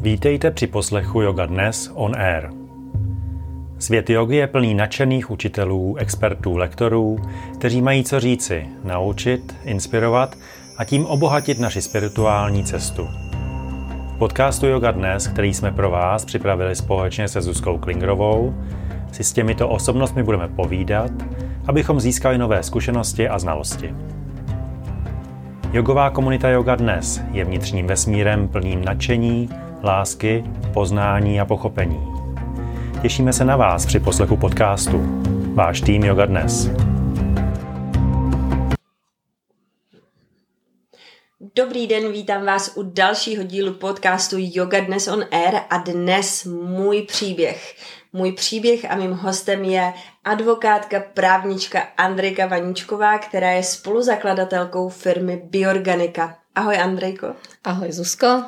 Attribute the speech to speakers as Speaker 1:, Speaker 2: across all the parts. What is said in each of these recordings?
Speaker 1: Vítejte při poslechu Yoga Dnes on Air. Svět jogy je plný nadšených učitelů, expertů, lektorů, kteří mají co říci, naučit, inspirovat a tím obohatit naši spirituální cestu. V podcastu Yoga Dnes, který jsme pro vás připravili společně se Zuzkou Klingrovou, si s těmito osobnostmi budeme povídat, abychom získali nové zkušenosti a znalosti. Jogová komunita Yoga Dnes je vnitřním vesmírem plným nadšení, lásky, poznání a pochopení. Těšíme se na vás při poslechu podcastu. Váš tým Yoga Dnes.
Speaker 2: Dobrý den, vítám vás u dalšího dílu podcastu Yoga Dnes on Air a dnes můj příběh. Můj příběh a mým hostem je advokátka, právnička Andrejka Vaničková, která je spoluzakladatelkou firmy Biorganika. Ahoj Andrejko.
Speaker 3: Ahoj Zuzko.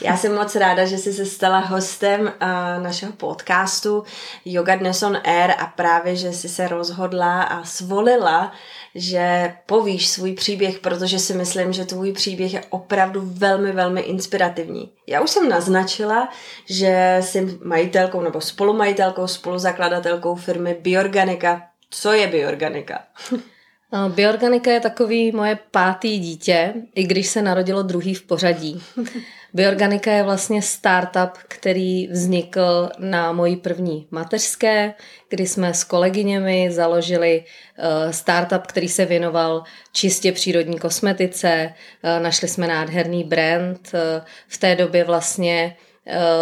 Speaker 2: Já jsem moc ráda, že jsi se stala hostem uh, našeho podcastu Yoga Dnes on Air a právě, že jsi se rozhodla a svolila, že povíš svůj příběh, protože si myslím, že tvůj příběh je opravdu velmi, velmi inspirativní. Já už jsem naznačila, že jsi majitelkou nebo spolumajitelkou, spoluzakladatelkou firmy Biorganika. Co je Biorganika?
Speaker 3: No, Biorganika je takový moje pátý dítě, i když se narodilo druhý v pořadí. Biorganika je vlastně startup, který vznikl na mojí první mateřské, kdy jsme s kolegyněmi založili eh, startup, který se věnoval čistě přírodní kosmetice. Eh, našli jsme nádherný brand. Eh, v té době vlastně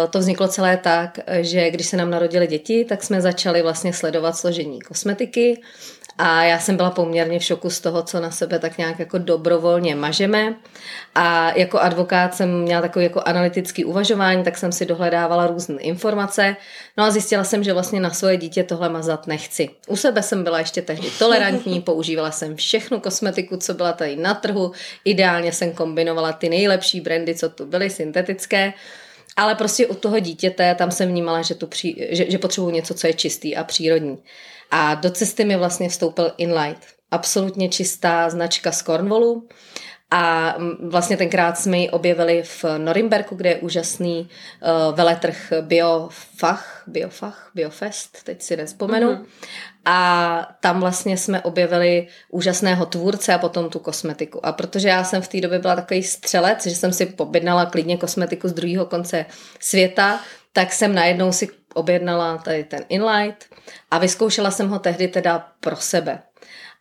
Speaker 3: to vzniklo celé tak, že když se nám narodili děti, tak jsme začali vlastně sledovat složení kosmetiky a já jsem byla poměrně v šoku z toho, co na sebe tak nějak jako dobrovolně mažeme. A jako advokát jsem měla takový jako analytický uvažování, tak jsem si dohledávala různé informace. No a zjistila jsem, že vlastně na svoje dítě tohle mazat nechci. U sebe jsem byla ještě tehdy tolerantní, používala jsem všechnu kosmetiku, co byla tady na trhu. Ideálně jsem kombinovala ty nejlepší brandy, co tu byly, syntetické. Ale prostě u toho dítěte tam jsem vnímala, že, tu při, že, že potřebuji něco, co je čistý a přírodní. A do cesty mi vlastně vstoupil Inlight. Absolutně čistá značka z Cornwallu. A vlastně tenkrát jsme ji objevili v Norimberku, kde je úžasný uh, veletrh Biofach, Biofach, Biofest, teď si nespomenu. Mm-hmm. A tam vlastně jsme objevili úžasného tvůrce a potom tu kosmetiku. A protože já jsem v té době byla takový střelec, že jsem si pobědnala klidně kosmetiku z druhého konce světa, tak jsem najednou si objednala tady ten Inlight a vyzkoušela jsem ho tehdy teda pro sebe.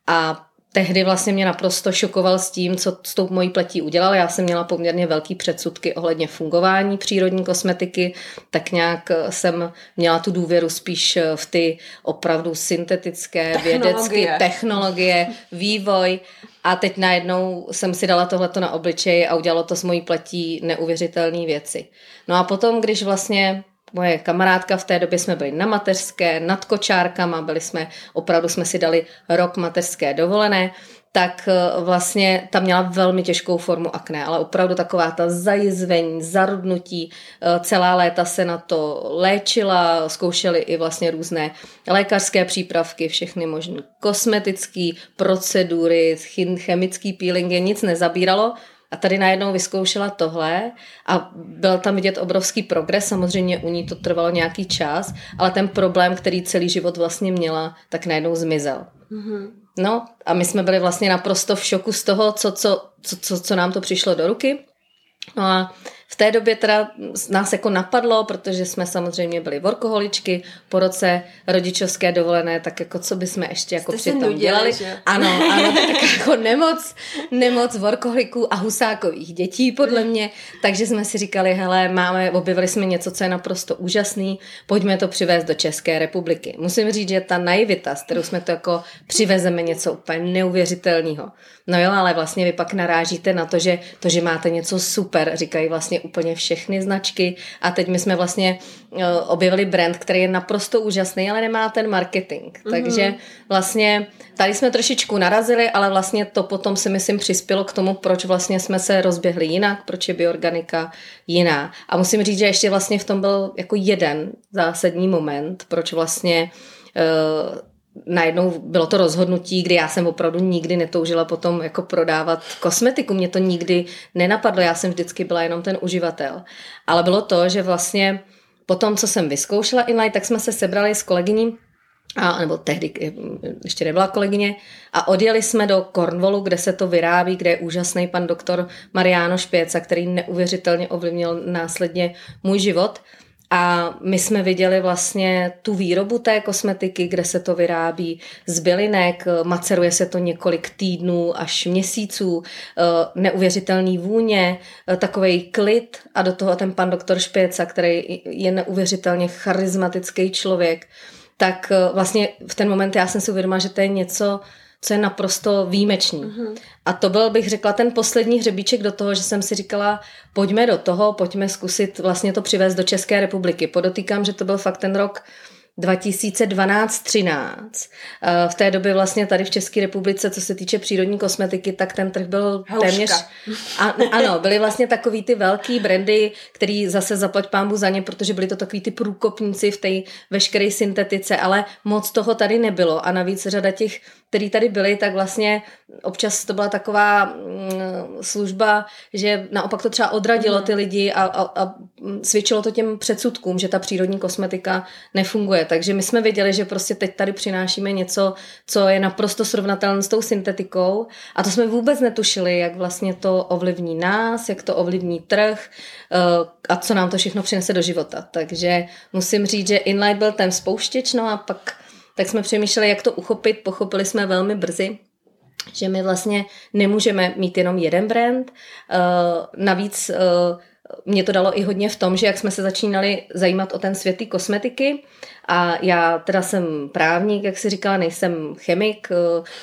Speaker 3: A tehdy vlastně mě naprosto šokoval s tím, co s tou mojí pletí udělal. Já jsem měla poměrně velký předsudky ohledně fungování přírodní kosmetiky, tak nějak jsem měla tu důvěru spíš v ty opravdu syntetické, technologie. vědecké technologie, vývoj. A teď najednou jsem si dala tohleto na obličej a udělalo to s mojí pletí neuvěřitelné věci. No a potom, když vlastně moje kamarádka v té době jsme byli na mateřské, nad kočárkama, byli jsme, opravdu jsme si dali rok mateřské dovolené, tak eh, vlastně tam měla velmi těžkou formu akné, ale opravdu taková ta zajizvení, zarudnutí, eh, celá léta se na to léčila, zkoušeli i vlastně různé lékařské přípravky, všechny možné kosmetické procedury, chemický peelingy, nic nezabíralo, a tady najednou vyzkoušela tohle a byl tam vidět obrovský progres, samozřejmě u ní to trvalo nějaký čas, ale ten problém, který celý život vlastně měla, tak najednou zmizel. Mm-hmm. No a my jsme byli vlastně naprosto v šoku z toho, co, co, co, co, co nám to přišlo do ruky. No a v té době teda nás jako napadlo, protože jsme samozřejmě byli workoholičky, po roce rodičovské dovolené, tak jako co bychom ještě jako
Speaker 2: Jste přitom dělali. Že?
Speaker 3: Ano, ano, tak jako nemoc, nemoc workoholiků a husákových dětí podle mě, takže jsme si říkali, hele, máme, objevili jsme něco, co je naprosto úžasný, pojďme to přivést do České republiky. Musím říct, že ta naivita, s kterou jsme to jako přivezeme něco úplně neuvěřitelného. No jo, ale vlastně vy pak narážíte na to, že to, že máte něco super, říkají vlastně úplně všechny značky a teď my jsme vlastně uh, objevili brand, který je naprosto úžasný, ale nemá ten marketing. Mm-hmm. Takže vlastně tady jsme trošičku narazili, ale vlastně to potom si myslím přispělo k tomu, proč vlastně jsme se rozběhli jinak, proč je bioorganika jiná. A musím říct, že ještě vlastně v tom byl jako jeden zásadní moment, proč vlastně uh, najednou bylo to rozhodnutí, kdy já jsem opravdu nikdy netoužila potom jako prodávat kosmetiku. Mě to nikdy nenapadlo, já jsem vždycky byla jenom ten uživatel. Ale bylo to, že vlastně po tom, co jsem vyzkoušela Inlight, tak jsme se sebrali s kolegyní a, nebo tehdy ještě nebyla kolegyně, a odjeli jsme do Cornwallu, kde se to vyrábí, kde je úžasný pan doktor Mariano Špěca, který neuvěřitelně ovlivnil následně můj život. A my jsme viděli vlastně tu výrobu té kosmetiky, kde se to vyrábí z bylinek, maceruje se to několik týdnů až měsíců, eh, neuvěřitelný vůně, eh, takový klid a do toho ten pan doktor Špěca, který je neuvěřitelně charismatický člověk, tak eh, vlastně v ten moment já jsem si uvědomila, že to je něco, co je naprosto výjimečný. Mm-hmm. A to byl, bych řekla, ten poslední hřebíček do toho, že jsem si říkala, pojďme do toho, pojďme zkusit vlastně to přivést do České republiky. Podotýkám, že to byl fakt ten rok 2012-13. Eh, v té době vlastně tady v České republice, co se týče přírodní kosmetiky, tak ten trh byl Houška. téměř... A, ano, byly vlastně takový ty velký brandy, který zase zaplať pámbu za ně, protože byly to takový ty průkopníci v té veškeré syntetice, ale moc toho tady nebylo a navíc řada těch který tady byli, tak vlastně občas to byla taková mm, služba, že naopak to třeba odradilo mhm. ty lidi a, a, a svědčilo to těm předsudkům, že ta přírodní kosmetika nefunguje. Takže my jsme věděli, že prostě teď tady přinášíme něco, co je naprosto srovnatelné s tou syntetikou a to jsme vůbec netušili, jak vlastně to ovlivní nás, jak to ovlivní trh eh, a co nám to všechno přinese do života. Takže musím říct, že Inlight byl ten spouštěč, no a pak tak jsme přemýšleli, jak to uchopit. Pochopili jsme velmi brzy, že my vlastně nemůžeme mít jenom jeden brand. Uh, navíc uh, mě to dalo i hodně v tom, že jak jsme se začínali zajímat o ten svět kosmetiky a já teda jsem právník, jak si říkala, nejsem chemik,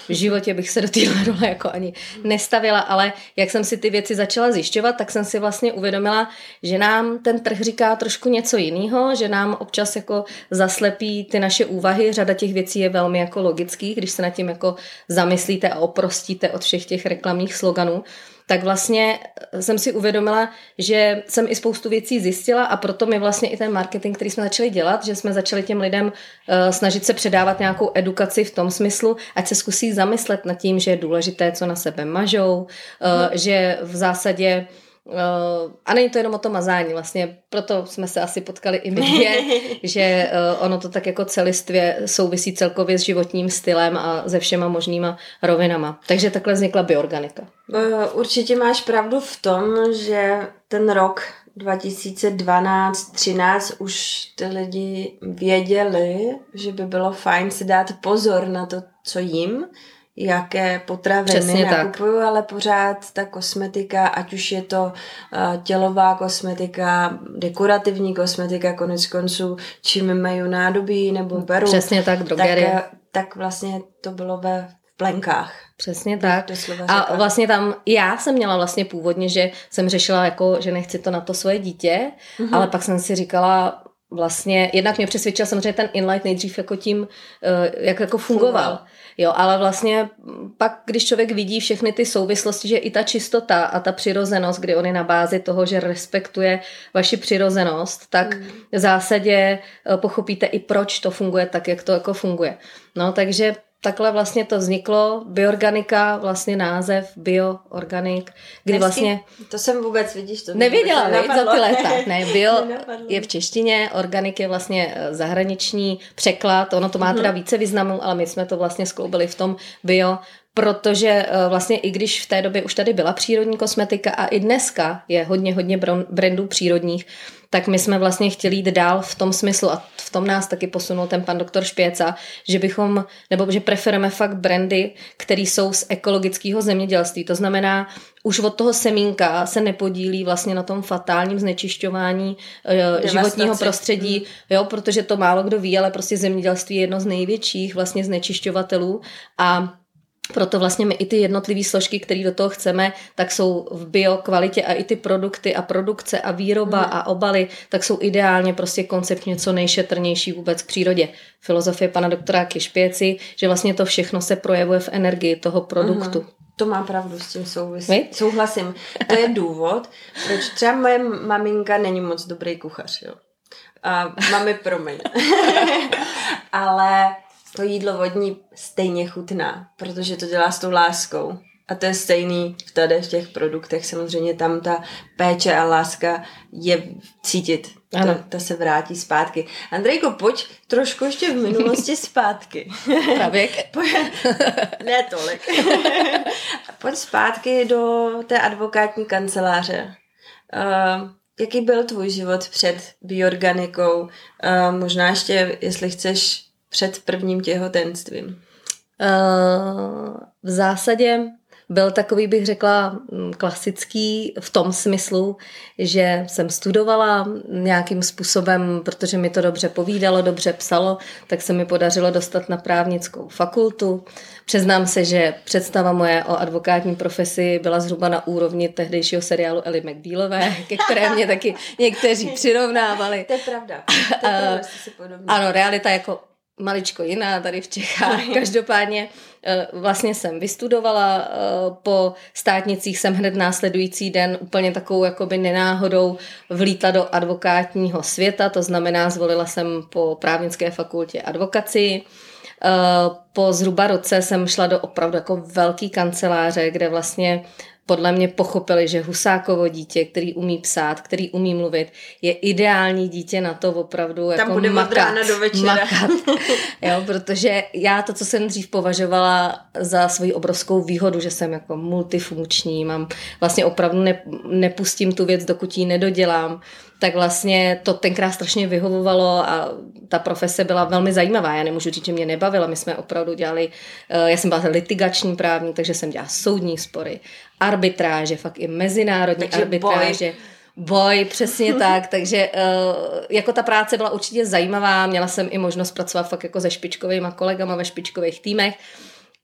Speaker 3: v životě bych se do téhle role jako ani nestavila, ale jak jsem si ty věci začala zjišťovat, tak jsem si vlastně uvědomila, že nám ten trh říká trošku něco jiného, že nám občas jako zaslepí ty naše úvahy, řada těch věcí je velmi jako logických, když se nad tím jako zamyslíte a oprostíte od všech těch reklamních sloganů, tak vlastně jsem si uvědomila, že jsem i spoustu věcí zjistila a proto mi vlastně i ten marketing, který jsme začali dělat, že jsme začali těm lidem uh, snažit se předávat nějakou edukaci v tom smyslu, ať se zkusí zamyslet nad tím, že je důležité, co na sebe mažou, uh, no. že v zásadě Uh, a není to jenom o to mazání, vlastně proto jsme se asi potkali i my dvě, že uh, ono to tak jako celistvě souvisí celkově s životním stylem a se všema možnýma rovinama. Takže takhle vznikla bioorganika.
Speaker 2: Uh, určitě máš pravdu v tom, že ten rok 2012-13 už ty lidi věděli, že by bylo fajn si dát pozor na to, co jim, jaké potraviny nakupuju, tak. ale pořád ta kosmetika, ať už je to uh, tělová kosmetika, dekorativní kosmetika, konec konců, čím mají nádobí nebo beru.
Speaker 3: Přesně tak, drogerie.
Speaker 2: Tak, tak vlastně to bylo ve plenkách.
Speaker 3: Přesně tak. A vlastně tam, já jsem měla vlastně původně, že jsem řešila jako, že nechci to na to svoje dítě, mm-hmm. ale pak jsem si říkala, vlastně, jednak mě přesvědčil samozřejmě ten inlight nejdřív jako tím, eh, jak jako fungoval. fungoval. Jo, ale vlastně pak, když člověk vidí všechny ty souvislosti, že i ta čistota a ta přirozenost, kdy on je na bázi toho, že respektuje vaši přirozenost, tak mm. v zásadě eh, pochopíte i proč to funguje tak, jak to jako funguje. No, takže takhle vlastně to vzniklo. Bioorganika, vlastně název bioorganik, kdy vlastně...
Speaker 2: To jsem vůbec, vidíš, to
Speaker 3: Nevěděla, ne, za ty léta. Ne, bio je v češtině, organik je vlastně eh, zahraniční překlad, ono to má mm-hmm. teda více významů, ale my jsme to vlastně skloubili v tom bio, protože eh, vlastně i když v té době už tady byla přírodní kosmetika a i dneska je hodně, hodně brandů přírodních, tak my jsme vlastně chtěli jít dál v tom smyslu a v tom nás taky posunul ten pan doktor Špěca, že bychom, nebo že preferujeme fakt brandy, které jsou z ekologického zemědělství. To znamená, už od toho semínka se nepodílí vlastně na tom fatálním znečišťování uh, životního prostředí, hmm. jo, protože to málo kdo ví, ale prostě zemědělství je jedno z největších vlastně znečišťovatelů a proto vlastně my i ty jednotlivé složky, které do toho chceme, tak jsou v bio kvalitě a i ty produkty a produkce a výroba mm. a obaly, tak jsou ideálně prostě koncept něco nejšetrnější vůbec k přírodě. Filozofie pana doktora Kišpěci, že vlastně to všechno se projevuje v energii toho produktu. Mm.
Speaker 2: To má pravdu, s tím souvisí. Souhlasím. To je důvod, proč třeba moje maminka není moc dobrý kuchař. Jo. A mami, promiň. Ale to jídlo vodní stejně chutná, protože to dělá s tou láskou. A to je stejný tady v těch produktech. Samozřejmě tam ta péče a láska je cítit. Ano. To, to se vrátí zpátky. Andrejko, pojď trošku ještě v minulosti zpátky.
Speaker 3: Pravěk.
Speaker 2: ne tolik. pojď zpátky do té advokátní kanceláře. Uh, jaký byl tvůj život před bioorganikou? Uh, možná ještě, jestli chceš, před prvním těhotenstvím.
Speaker 3: Uh, v zásadě byl takový, bych řekla, mm, klasický v tom smyslu, že jsem studovala nějakým způsobem, protože mi to dobře povídalo, dobře psalo, tak se mi podařilo dostat na právnickou fakultu. Přiznám se, že představa moje o advokátní profesi byla zhruba na úrovni tehdejšího seriálu Ellie McBealové, ke které mě taky někteří přirovnávali.
Speaker 2: To je pravda. To je pravda, si
Speaker 3: Ano, realita jako maličko jiná tady v Čechách. Každopádně eh, vlastně jsem vystudovala, eh, po státnicích jsem hned následující den úplně takovou jakoby nenáhodou vlítla do advokátního světa, to znamená zvolila jsem po právnické fakultě advokaci. Eh, po zhruba roce jsem šla do opravdu jako velký kanceláře, kde vlastně podle mě pochopili, že Husákovo dítě, který umí psát, který umí mluvit, je ideální dítě na to opravdu
Speaker 2: Tam
Speaker 3: jako
Speaker 2: bude
Speaker 3: makat,
Speaker 2: rána do večera.
Speaker 3: makat. jo, protože já to, co jsem dřív považovala za svoji obrovskou výhodu, že jsem jako multifunkční, mám vlastně opravdu ne, nepustím tu věc, dokud ji nedodělám, tak vlastně to tenkrát strašně vyhovovalo a ta profese byla velmi zajímavá. Já nemůžu říct, že mě nebavila. My jsme opravdu dělali, eh, já jsem byla litigační právník, takže jsem dělala soudní spory, arbitráže, fakt i mezinárodní takže arbitráže. Boj. Boj, přesně tak, takže uh, jako ta práce byla určitě zajímavá, měla jsem i možnost pracovat fakt jako se špičkovými kolegama ve špičkových týmech,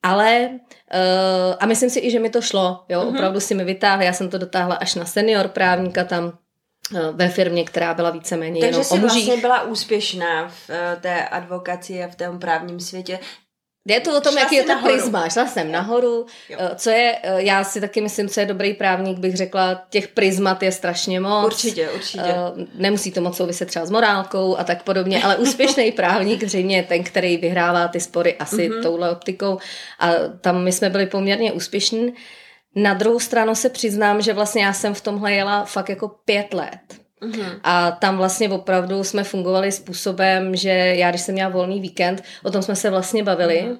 Speaker 3: ale uh, a myslím si i, že mi to šlo, jo, mm-hmm. opravdu si mi vytáhla, já jsem to dotáhla až na senior právníka tam, Eh, ve firmě, která byla víceméně
Speaker 2: Takže
Speaker 3: jenom
Speaker 2: jsi
Speaker 3: o mužích.
Speaker 2: vlastně byla úspěšná v eh, té advokaci a v tom právním světě.
Speaker 3: Je to o tom, jaký je to prisma. Šla jsem nahoru. Jo. Eh, co je, já si taky myslím, co je dobrý právník, bych řekla, těch prismat je strašně moc.
Speaker 2: Určitě, určitě.
Speaker 3: Nemusí to moc souviset třeba s morálkou a tak podobně, ale úspěšný právník zřejmě je ten, který vyhrává ty spory asi mm-hmm. touhle optikou. A tam my jsme byli poměrně úspěšní. Na druhou stranu se přiznám, že vlastně já jsem v tomhle jela fakt jako pět let. Uhum. A tam vlastně opravdu jsme fungovali způsobem, že já, když jsem měla volný víkend, o tom jsme se vlastně bavili, uhum.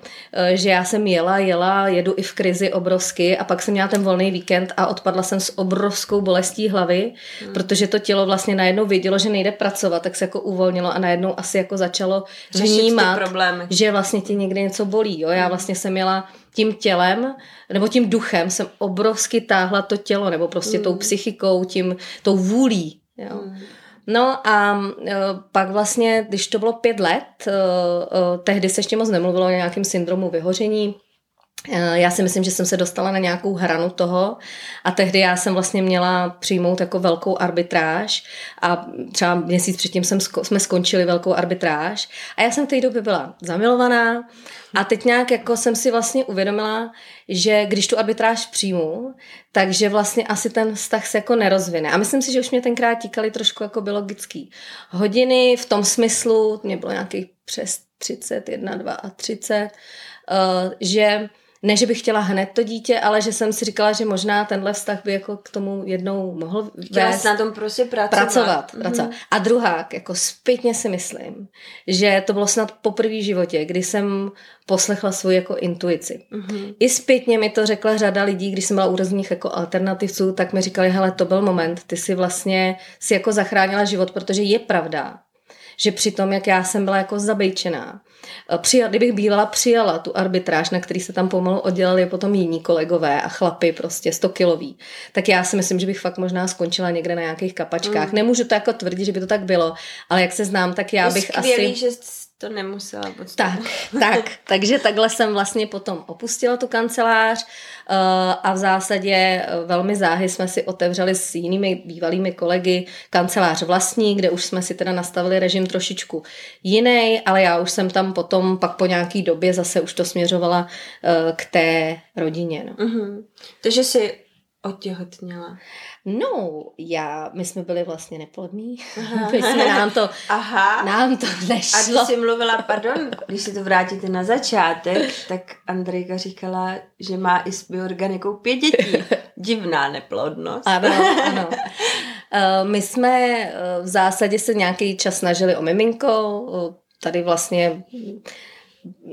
Speaker 3: že já jsem jela, jela, jedu i v krizi obrovsky a pak jsem měla ten volný víkend a odpadla jsem s obrovskou bolestí hlavy, uhum. protože to tělo vlastně najednou vidělo, že nejde pracovat, tak se jako uvolnilo a najednou asi jako začalo vnímat, že vlastně ti někdy něco bolí. Jo? Já vlastně jsem měla tím tělem, nebo tím duchem jsem obrovsky táhla to tělo, nebo prostě mm. tou psychikou, tím, tou vůlí. Jo. Mm. No a uh, pak vlastně, když to bylo pět let, uh, uh, tehdy se ještě moc nemluvilo o nějakém syndromu vyhoření, já si myslím, že jsem se dostala na nějakou hranu toho a tehdy já jsem vlastně měla přijmout jako velkou arbitráž a třeba měsíc předtím jsem, jsme skončili velkou arbitráž a já jsem v té době byla zamilovaná a teď nějak jako jsem si vlastně uvědomila, že když tu arbitráž přijmu, takže vlastně asi ten vztah se jako nerozvine. A myslím si, že už mě tenkrát tíkali trošku jako biologický hodiny v tom smyslu, mě bylo nějakých přes 30, 1, 2 a 30, uh, že ne, že bych chtěla hned to dítě, ale že jsem si říkala, že možná tenhle vztah by jako k tomu jednou mohl
Speaker 2: Chtěla vést. na tom prostě pracovat.
Speaker 3: Pracovat, mm-hmm. pracovat. A druhá, jako zpětně si myslím, že to bylo snad poprvé v životě, kdy jsem poslechla svou jako intuici. Mm-hmm. I zpětně mi to řekla řada lidí, když jsem byla u různých jako alternativců, tak mi říkali, hele, to byl moment, ty si vlastně si jako zachránila život, protože je pravda, že při tom, jak já jsem byla jako zabejčená, eh, přijal, kdybych bývala přijala tu arbitráž, na který se tam pomalu oddělali potom jiní kolegové a chlapy prostě 100 kiloví, tak já si myslím, že bych fakt možná skončila někde na nějakých kapačkách. Mm. Nemůžu to jako tvrdit, že by to tak bylo, ale jak se znám, tak já
Speaker 2: je
Speaker 3: bych
Speaker 2: skvělý,
Speaker 3: asi...
Speaker 2: že to nemusela
Speaker 3: být. Tak, tak. Takže takhle jsem vlastně potom opustila tu kancelář uh, a v zásadě eh, velmi záhy jsme si otevřeli s jinými bývalými kolegy kancelář vlastní, kde už jsme si teda nastavili režim trošičku jiný, ale já už jsem tam potom pak po nějaký době zase už to směřovala uh, k té rodině. No.
Speaker 2: Uh-huh. Takže si otěhotněla?
Speaker 3: No, já, my jsme byli vlastně neplodní. my jsme nám to,
Speaker 2: Aha.
Speaker 3: nám to
Speaker 2: A
Speaker 3: nešlo.
Speaker 2: ty jsi mluvila, pardon, když si to vrátíte na začátek, tak Andrejka říkala, že má i s bioorganikou pět dětí. Divná neplodnost.
Speaker 3: Ano, ano. Eh, My jsme eh, v zásadě se nějaký čas snažili o miminko, eh, tady vlastně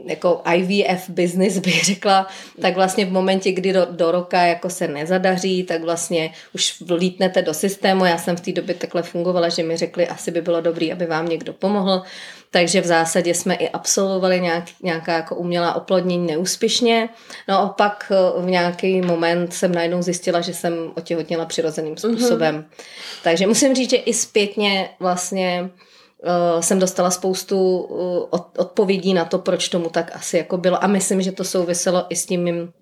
Speaker 3: jako IVF business bych řekla, tak vlastně v momentě, kdy do, do roka jako se nezadaří, tak vlastně už vlítnete do systému. Já jsem v té době takhle fungovala, že mi řekli, asi by bylo dobré, aby vám někdo pomohl. Takže v zásadě jsme i absolvovali nějak, nějaká jako umělá oplodnění neúspěšně. No a pak eh, v nějaký moment jsem najednou zjistila, že jsem otěhotněla přirozeným způsobem. Mm-hmm. Takže musím říct, že i zpětně vlastně uh, jsem dostala spoustu od, odpovědí na to, proč tomu tak asi jako bylo. A myslím, že to souviselo i s tím mým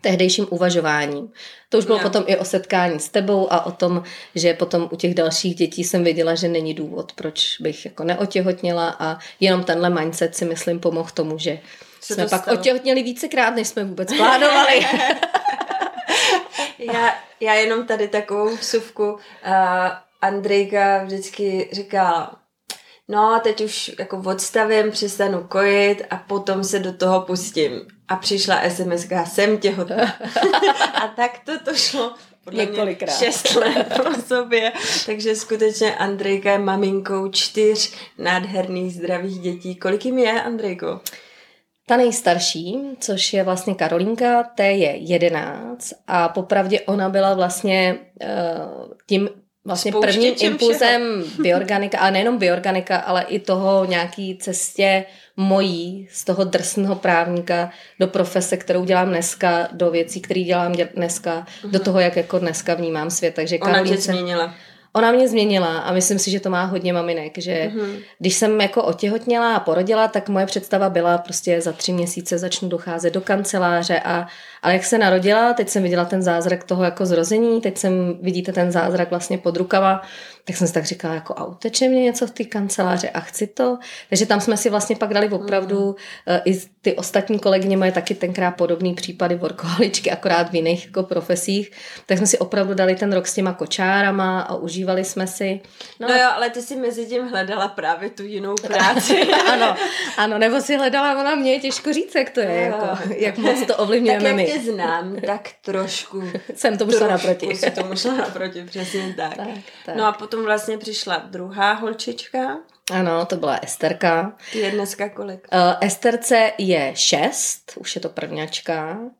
Speaker 3: tehdejším uvažováním. To už bylo
Speaker 2: Jo.
Speaker 3: potom i o setkání s tebou a o tom, že potom u těch dalších dětí jsem věděla, že není důvod, proč bych jako neotěhotněla a jenom tenhle mindset si myslím pomohl tomu, že
Speaker 2: Se
Speaker 3: jsme
Speaker 2: to
Speaker 3: pak
Speaker 2: stalo.
Speaker 3: otěhotněli vícekrát, než jsme vůbec plánovali.
Speaker 2: Já, já jenom tady takovou vsuvku. Uh, Andrejka vždycky říkala, no teď už jako odstavím, přestanu kojit a potom se do toho pustím. A přišla SMS, jsem těhotná. a tak to to šlo podle
Speaker 3: Několikrát.
Speaker 2: Šest let po sobě. Takže skutečně Andrejka je maminkou čtyř nádherných zdravých dětí. Kolik jim je, Andrejko?
Speaker 3: Ta nejstarší, což je vlastně Karolínka, té je 11 a popravdě ona byla vlastně uh, tím vlastně prvním impulzem bioorganika, ale nejenom bioorganika, ale i toho nějaký cestě mojí z toho drsného právníka do profese, kterou dělám dneska, do věcí, které dělám dě- dneska, do toho, jak jako dneska vnímám svět. Takže
Speaker 2: Ona tě
Speaker 3: Karolínce,
Speaker 2: změnila.
Speaker 3: Ona mě změnila a myslím si, že to má hodně maminek, že mm-hmm. když jsem jako otěhotněla a porodila, tak moje představa byla prostě za tři měsíce začnu docházet do kanceláře a ale jak se narodila, teď jsem viděla ten zázrak toho jako zrození, teď jsem, vidíte ten zázrak vlastně pod rukama, tak jsem si tak říkala, jako a uteče mě něco v té kanceláře a chci to. Takže tam jsme si vlastně pak dali opravdu, mm. i ty ostatní kolegyně mají taky tenkrát podobný případy workoholičky, akorát v jiných jako profesích, tak jsme si opravdu dali ten rok s těma kočárama a užívali jsme si.
Speaker 2: No, no jo, ale ty si mezi tím hledala právě tu jinou práci.
Speaker 3: ano, ano, nebo si hledala, ona mě je těžko říct, jak to je, jako, jak moc to ovlivňujeme
Speaker 2: tak
Speaker 3: my.
Speaker 2: jak tě znám, tak trošku.
Speaker 3: Jsem tomu šla naproti.
Speaker 2: Si tomu šla naproti, přesně tak.
Speaker 3: tak, tak.
Speaker 2: No a potom vlastně přišla druhá holčička.
Speaker 3: Ano, to byla Esterka.
Speaker 2: Ty je dneska kolik?
Speaker 3: Uh, Esterce je šest, už je to prvňačka. Uh,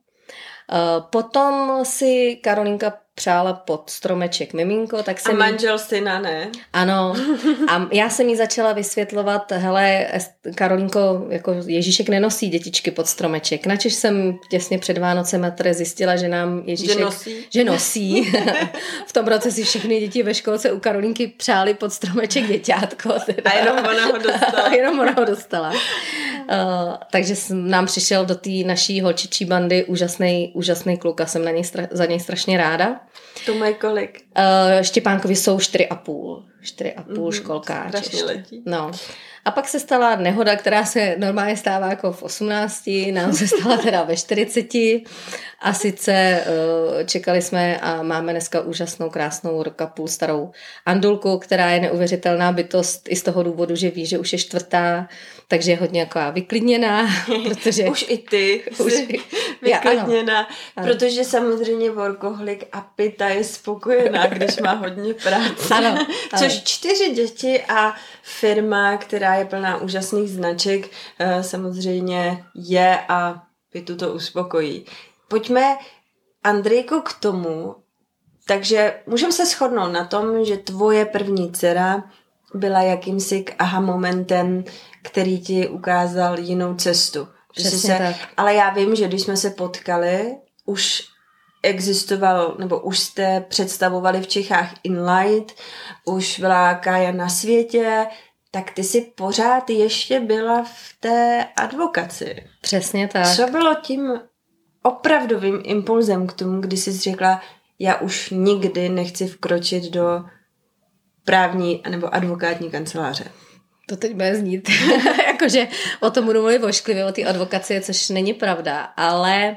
Speaker 3: potom si Karolinka přála pod stromeček miminko, tak
Speaker 2: A
Speaker 3: jsem...
Speaker 2: manžel syna, ne?
Speaker 3: Ano. A já jsem jí začala vysvětlovat, hele, Karolinko, jako Ježíšek nenosí dětičky pod stromeček. Načež jsem těsně před Vánocem tedy zjistila, že nám Ježíšek...
Speaker 2: Že nosí?
Speaker 3: Že nosí. v tom roce si všechny děti ve školce u Karolinky přáli pod stromeček děťátko. Teda.
Speaker 2: A jenom ona ho dostala.
Speaker 3: A jenom ona ho dostala. Uh, takže nám přišel do té naší holčičí bandy úžasný, úžasný kluk a jsem na něj stra- za něj strašně ráda.
Speaker 2: To mají kolik?
Speaker 3: Uh, Štěpánkovi jsou 4,5. 4,5
Speaker 2: Mhm,
Speaker 3: mm, školkáč.
Speaker 2: strašně
Speaker 3: ještě.
Speaker 2: letí.
Speaker 3: No. A pak se stala nehoda, která se normálně stává jako v 18, nám se stala teda ve 40. A sice uh, čekali jsme a máme dneska úžasnou, krásnou roka půl starou Andulku, která je neuvěřitelná bytost i z toho důvodu, že ví, že už je čtvrtá, takže je hodně jako vyklidněná, protože...
Speaker 2: Už i ty
Speaker 3: Už
Speaker 2: jsi
Speaker 3: i- já, ano.
Speaker 2: vyklidněná,
Speaker 3: Ano.
Speaker 2: protože samozřejmě workoholik a pita je spokojená, když má hodně práce.
Speaker 3: Ano, ano.
Speaker 2: Což čtyři děti a firma, která je plná úžasných značek, eh, samozřejmě je a pitu to uspokojí. Pojďme, Andrejko, k tomu, takže můžeme se shodnout na tom, že tvoje první dcera byla jakýmsi aha momentem, který ti ukázal jinou cestu. Jsi
Speaker 3: Přesně
Speaker 2: se,
Speaker 3: tak.
Speaker 2: ale já vím, že když jsme se potkali, už existoval, nebo už jste představovali v Čechách Inlight, už byla Kája na světě, tak ty si pořád ještě byla v té advokaci.
Speaker 3: Přesně tak.
Speaker 2: Co bylo tím opravdovým impulzem k tomu, kdy jsi řekla, já už nikdy nechci vkročit do právní nebo advokátní kanceláře?
Speaker 3: To teď bude znít. Jakože o tom budu mluvit ošklivě, o té advokacie, což není pravda, ale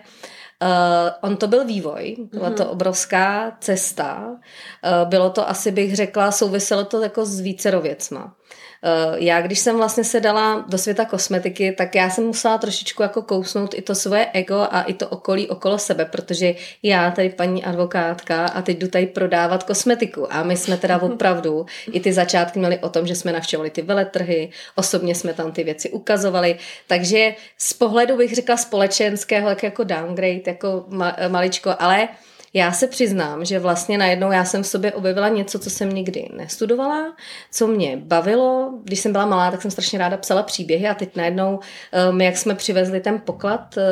Speaker 3: on to byl vývoj, byla to obrovská cesta. Uh, bylo to asi, bych řekla, souviselo to jako s vícero věcma. Eh, já, když jsem vlastně se dala do světa kosmetiky, tak já jsem musela trošičku jako kousnout i to svoje ego a i to okolí okolo sebe, protože já tady paní advokátka a teď jdu tady prodávat kosmetiku. A my jsme teda opravdu i ty začátky měli o tom, že jsme navštěvovali ty veletrhy, osobně jsme tam ty věci ukazovali, takže z pohledu bych řekla společenského, tak jako downgrade, jako maličko, ale já se přiznám, že vlastně najednou já jsem v sobě objevila něco, co jsem nikdy nestudovala, co mě bavilo. Když jsem byla malá, tak jsem strašně ráda psala příběhy a teď najednou, um, jak jsme přivezli ten poklad uh,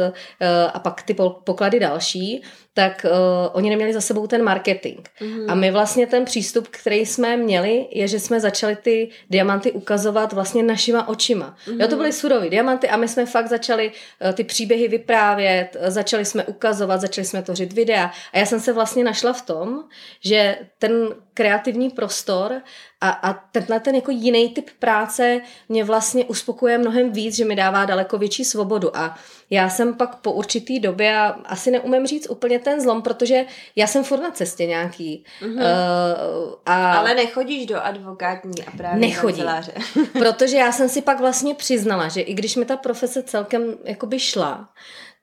Speaker 3: a pak ty poklady další, tak uh, oni neměli za sebou ten marketing. Mm. A my vlastně ten přístup, který jsme měli, je, že jsme začali ty diamanty ukazovat vlastně našima očima. Mm. Jo, to byly surové diamanty a my jsme fakt začali uh, ty příběhy vyprávět, uh, začali jsme ukazovat, začali jsme tvořit videa. A já jsem se vlastně našla v tom, že ten kreativní prostor a, a tenhle ten jako jiný typ práce mě vlastně uspokuje mnohem víc, že mi dává daleko větší svobodu a já jsem pak po určitý době, a asi neumím říct úplně ten zlom, protože já jsem furt na cestě nějaký. Mm-hmm.
Speaker 2: Uh, a Ale nechodíš do advokátní a právě
Speaker 3: Nechodím, protože já jsem si pak vlastně přiznala, že i když mi ta profese celkem jakoby šla,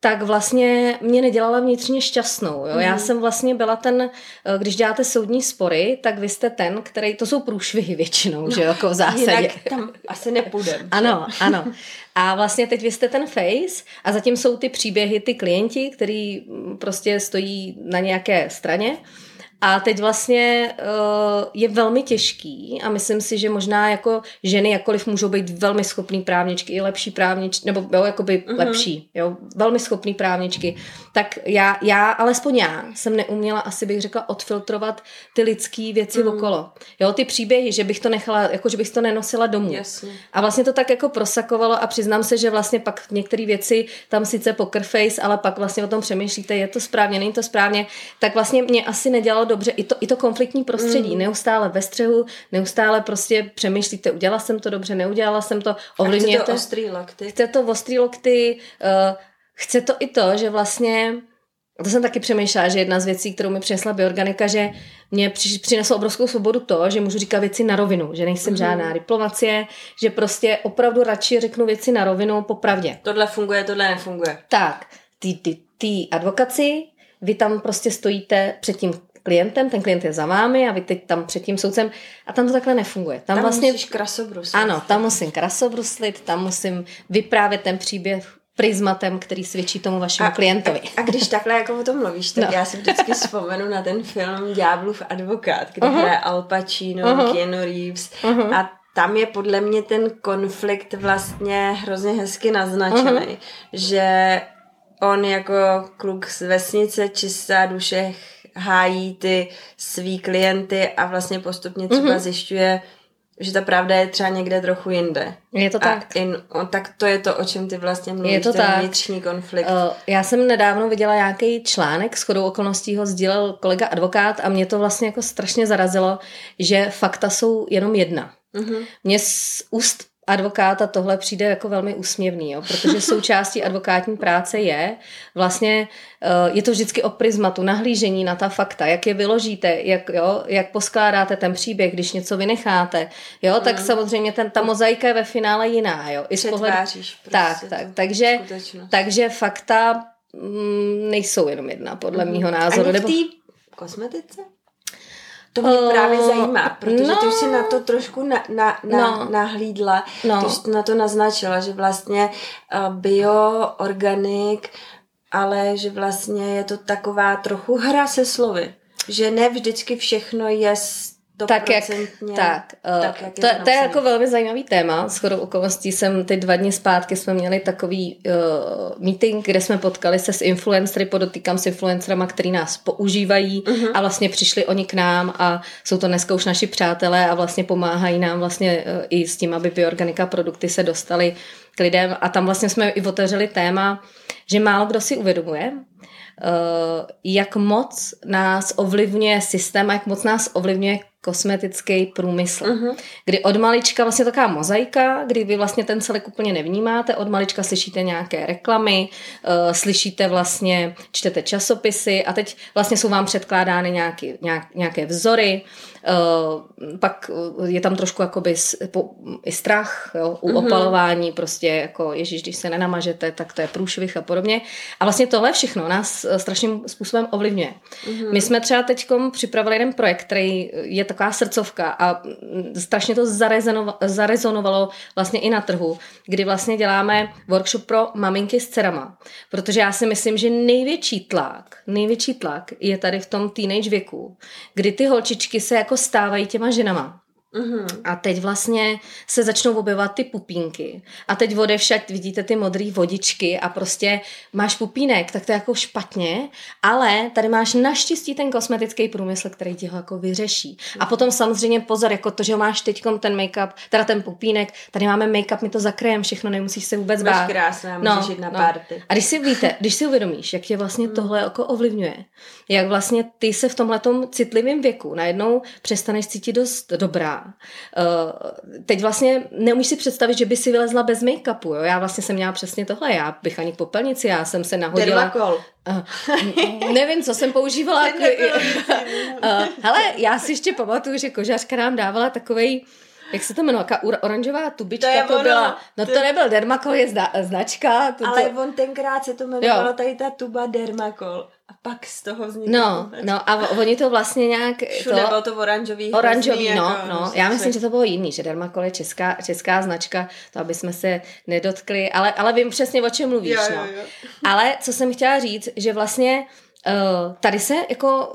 Speaker 3: tak vlastně mě nedělala vnitřně šťastnou. Jo? Mm. Já mhm. jsem vlastně byla ten, eh, když děláte soudní spory, tak vy jste ten, který, to jsou průšvihy většinou, no, že jako v zásadě.
Speaker 2: Jinak tam asi nepůjdem.
Speaker 3: ano, ano. A vlastně teď vy jste ten face a zatím jsou ty příběhy, ty klienti, který mm, prostě stojí na nějaké straně a teď vlastně uh, je velmi těžký a myslím si, že možná jako ženy jakkoliv můžou být velmi schopný právničky, i lepší právničky, nebo jo, jakoby uh-huh. lepší, jo, velmi schopný právničky, tak já, já, alespoň já, jsem neuměla, asi bych řekla, odfiltrovat ty lidské věci uh-huh. okolo. Jo, ty příběhy, že bych to nechala, jako že bych to nenosila domů.
Speaker 2: Jasně.
Speaker 3: A vlastně to tak jako prosakovalo a přiznám se, že vlastně pak některé věci tam sice poker face, ale pak vlastně o tom přemýšlíte, je to správně, není to správně, tak vlastně mě asi nedělalo dobře i to, i to konfliktní prostředí, mm. neustále ve střehu, neustále prostě přemýšlíte, udělala jsem to dobře, neudělala jsem to,
Speaker 2: ovlivňujete. Chce to ostrý lokty.
Speaker 3: Chce to ostrý lokty, uh, chce to i to, že vlastně to jsem taky přemýšlela, že jedna z věcí, kterou mi přinesla bioorganika, že mě přineslo obrovskou svobodu to, že můžu říkat věci na rovinu, že nejsem mm-hmm. žádná diplomacie, že prostě opravdu radši řeknu věci na rovinu po pravdě.
Speaker 2: Tohle funguje, tohle nefunguje.
Speaker 3: Tak, ty, ty, ty advokaci, vy tam prostě stojíte před tím klientem, ten klient je za vámi a vy teď tam před tím soudcem a tam to takhle nefunguje.
Speaker 2: Tam, tam vlastně, musíš krasobruslit.
Speaker 3: Ano, tam musím krasobruslit, tam musím vyprávět ten příběh prismatem, který svědčí tomu vašemu a, klientovi.
Speaker 2: A, a když takhle jako o tom mluvíš, tak no. já si vždycky vzpomenu na ten film Ďáblův advokát, kde uh-huh. hraje Al Pacino, uh-huh. Keanu Reeves uh-huh. a tam je podle mě ten konflikt vlastně hrozně hezky naznačený, uh-huh. že on jako kluk z vesnice, čistá duše, hájí ty svý klienty a vlastně postupně třeba mm-hmm. zjišťuje, že ta pravda je třeba někde trochu jinde.
Speaker 3: Je to a tak.
Speaker 2: In, o, tak to je to, o čem ty vlastně mluvíš, je to ten tak. vnitřní konflikt. Uh,
Speaker 3: já jsem nedávno viděla nějaký článek, s chodou okolností ho sdílel kolega advokát a mě to vlastně jako strašně zarazilo, že fakta jsou jenom jedna. Mm-hmm. Mě z úst advokáta tohle přijde jako velmi úsměvný, jo? protože součástí advokátní práce je vlastně, uh, je to vždycky o prismatu, nahlížení na ta fakta, jak je vyložíte, jak, jo, jak poskládáte ten příběh, když něco vynecháte, jo, tak samozřejmě ten, ta mozaika je ve finále jiná, jo.
Speaker 2: I z pohledu...
Speaker 3: prostě tak, tak, takže, takže fakta mm, nejsou jenom jedna, podle mm. mýho názoru.
Speaker 2: Ani v té kosmetice? To mě uh, právě zajímá, protože no, ty už si na to trošku na, na, na, no, nahlídla, no. ty jsi na to naznačila, že vlastně uh, bioorganik, ale že vlastně je to taková trochu hra se slovy, že ne vždycky všechno je
Speaker 3: tak jak, tak, uh, tak jak to, to, to je jako velmi zajímavý téma. S chodou okolností jsem ty dva dny zpátky jsme měli takový uh, meeting, kde jsme potkali se s influencery, podotýkám s influencerama, který nás používají uh-huh. a vlastně přišli oni k nám a jsou to dneska už naši přátelé a vlastně pomáhají nám vlastně uh, i s tím, aby bioorganika produkty se dostaly k lidem a tam vlastně jsme i otevřeli téma, že málo kdo si uvědomuje, jak moc nás ovlivňuje systém a jak moc nás ovlivňuje kosmetický průmysl, uh-huh. kdy od malička vlastně taková mozaika, kdy vy vlastně ten celek úplně nevnímáte, od malička slyšíte nějaké reklamy, uh, slyšíte vlastně, čtete časopisy a teď vlastně jsou vám předkládány nějaký, nějak, nějaké vzory, Uh, pak je tam trošku jakoby po, i strach jo, u mm-hmm. opalování, prostě jako ježíš, když se nenamažete, tak to je průšvih a podobně. A vlastně tohle všechno nás strašným způsobem ovlivňuje. Mm-hmm. My jsme třeba teď připravili jeden projekt, který je taková srdcovka a strašně to zarezonovalo vlastně i na trhu, kdy vlastně děláme workshop pro maminky s dcerama. Protože já si myslím, že největší tlak, největší tlak je tady v tom teenage věku, kdy ty holčičky se jako stávají těma ženama. Mm-hmm. A teď vlastně se začnou objevovat ty pupínky. A teď však vidíte ty modré vodičky a prostě máš pupínek, tak to je jako špatně, ale tady máš naštěstí ten kosmetický průmysl, který ti ho jako vyřeší. Mm-hmm. A potom samozřejmě pozor, jako to, že máš teď ten make-up, teda ten pupínek, tady máme make-up, my to zakryjeme, všechno, nemusíš se vůbec bát.
Speaker 2: Máš krásné, no, můžeš jít na no. party.
Speaker 3: A když si víte, když si uvědomíš, jak tě vlastně mm. tohle jako ovlivňuje, jak vlastně ty se v tomhle citlivém věku najednou přestaneš cítit dost dobrá, Uh, teď vlastně neumíš si představit, že by si vylezla bez make-upu, jo? Já vlastně jsem měla přesně tohle, já bych ani k popelnici, já jsem se nahodila...
Speaker 2: Dermakol.
Speaker 3: Uh, nevím, co jsem používala. uh, hele, já si ještě pamatuju, že kožařka nám dávala takovej jak se to jmenuje, jaká oranžová tubička to, je to ono, byla. No to, to nebyl Dermakol, je zna, značka.
Speaker 2: To, Ale on tenkrát se to jmenovalo tady ta tuba Dermakol. A pak z toho vzniklo.
Speaker 3: No, no a oni to vlastně nějak...
Speaker 2: Všude to, bylo to oranžový.
Speaker 3: Oranžový, no, jako, no. Já myslím, že to bylo jiný, že Dermakol je česká, česká značka, to aby jsme se nedotkli, ale, ale vím přesně, o čem mluvíš, jo, no. Jo, jo. Ale co jsem chtěla říct, že vlastně uh, tady se jako...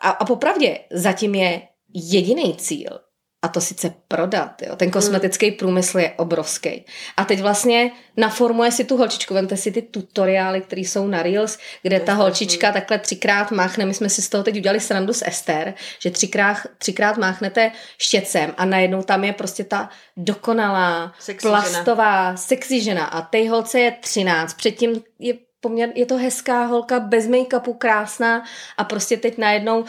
Speaker 3: A, a popravdě zatím je jediný cíl, a to sice prodat. Jo. Ten kosmetický hmm. průmysl je obrovský. A teď vlastně naformuje si tu holčičku. Vemte si ty tutoriály, které jsou na Reels, kde ta holčička takhle třikrát máchne. My jsme si z toho teď udělali srandu s Ester, že třikrát, třikrát máchnete štěcem a najednou tam je prostě ta dokonalá, sexy plastová, žena. sexy žena. A tej holce je 13. Předtím je poměr, je to hezká holka, bez make-upu, krásná a prostě teď najednou uh,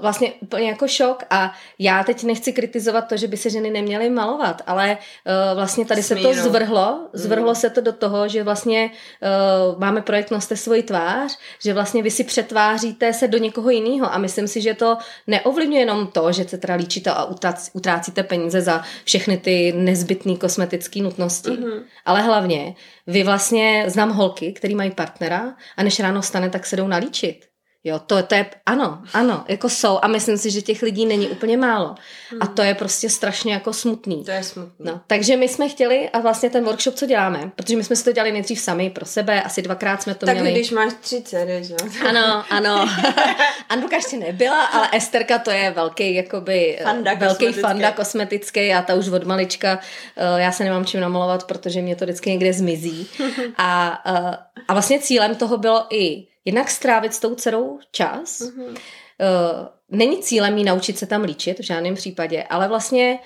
Speaker 3: vlastně úplně jako šok a já teď nechci kritizovat to, že by se ženy neměly malovat, ale uh, vlastně tady Smíru. se to zvrhlo, zvrhlo mm. se to do toho, že vlastně uh, máme projekt Noste svoji tvář, že vlastně vy si přetváříte se do někoho jiného a myslím si, že to neovlivňuje jenom to, že se teda líčíte a utrácíte peníze za všechny ty nezbytné kosmetické nutnosti, mm-hmm. ale hlavně vy vlastně, znám holky, který mají partnera a než ráno stane, tak se jdou nalíčit. Jo, to, to je, ano, ano, jako jsou a myslím si, že těch lidí není úplně málo. Hmm. A to je prostě strašně jako smutný.
Speaker 2: To je smutný.
Speaker 3: No, takže my jsme chtěli a vlastně ten workshop, co děláme, protože my jsme si to dělali nejdřív sami pro sebe, asi dvakrát jsme to
Speaker 2: tak
Speaker 3: měli.
Speaker 2: Tak když máš tři dcery, že
Speaker 3: Ano, ano. Anduka ještě nebyla, ale Esterka to je velký, jakoby, fanda velký fanda kosmetický a ta už od malička, uh, já se nemám čím namalovat, protože mě to vždycky někde zmizí. A, uh, a vlastně cílem toho bylo i jednak strávit s tou dcerou čas. Mm-hmm. Není cílem jí naučit se tam líčit v žádném případě, ale vlastně uh,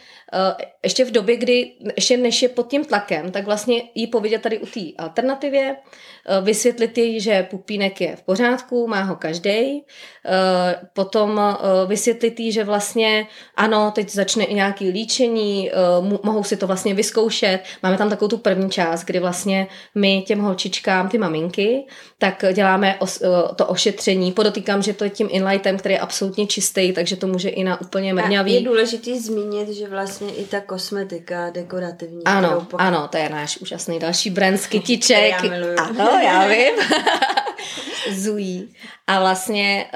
Speaker 3: ještě v době, kdy, ještě než je pod tím tlakem, tak vlastně jí povědět tady u té alternativě, uh, vysvětlit jí, že pupínek je v pořádku, má ho každý, uh, potom vysvětlit jí, že vlastně ano, teď začne i nějaký líčení, mohou si to vlastně vyzkoušet. Máme tam takovou tu první část, kdy vlastně my těm holčičkám, ty maminky, tak děláme to ošetření. Podotýkám, že to je tím inlightem, který je absolutně čistý, takže to může i na úplně mrňavý.
Speaker 2: A je důležité zmínit, že vlastně i ta kosmetika dekorativní.
Speaker 3: Ano, pokud... ano, to je náš úžasný další brand kytiček. já miluju. Ano, já vím. Zují. A vlastně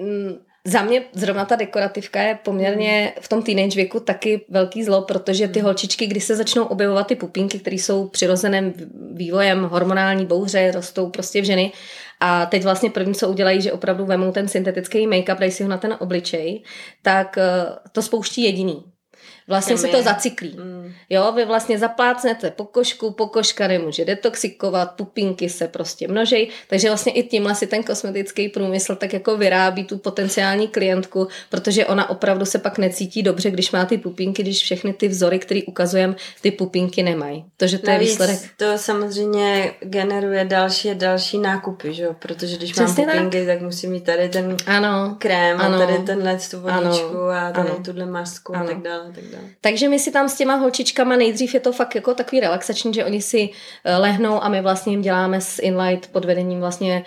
Speaker 3: uh, za mě zrovna ta dekorativka je poměrně v tom teenage věku taky velký zlo, protože ty holčičky, když se začnou objevovat ty pupínky, které jsou přirozeným vývojem hormonální bouře, rostou prostě v ženy a teď vlastně první, co udělají, že opravdu vemou ten syntetický make-up, dají si ho na ten obličej, tak eh, to spouští jediný. Vlastně se
Speaker 2: je.
Speaker 3: to zacyklí.
Speaker 2: Mm.
Speaker 3: Jo, vy vlastně zaplácnete pokožku, pokožka nemůže detoxikovat, pupinky se prostě množej, takže vlastně i tímhle si ten kosmetický průmysl tak jako vyrábí tu potenciální klientku, protože ona opravdu se pak necítí dobře, když má ty pupinky, když všechny ty vzory, které ukazujeme, ty pupinky nemají. Takže to je
Speaker 2: Navíc
Speaker 3: výsledek.
Speaker 2: to samozřejmě generuje další a další nákupy, že? Protože když
Speaker 3: Přesně
Speaker 2: mám
Speaker 3: tak.
Speaker 2: pupinky, tak. musím mít tady ten
Speaker 3: Ano.
Speaker 2: krém
Speaker 3: Ano.
Speaker 2: a tady tenhle tu vodičku
Speaker 3: Ano.
Speaker 2: a tady
Speaker 3: Ano.
Speaker 2: tuhle masku a
Speaker 3: Ano.
Speaker 2: tak dále, a tak dále.
Speaker 3: Takže my si tam s těma holčičkama nejdřív je to fakt jako takový relaxační, že oni si eh, lehnou a my vlastně jim děláme s Inlight pod vedením vlastně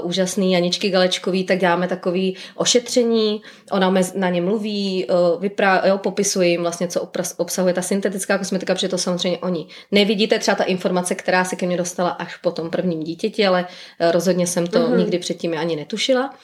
Speaker 3: uh, úžasný Janičky Galečkový, tak děláme takový ošetření, ona mez- na ně mluví, uh, vyprá, jo, popisuje jim vlastně, co opras- obsahuje ta syntetická kosmetika, protože to samozřejmě oni nevidíte, třeba ta informace, která se ke mně dostala až po tom prvním dítěti, ale rozhodně jsem to mm-hmm. nikdy předtím ani netušila.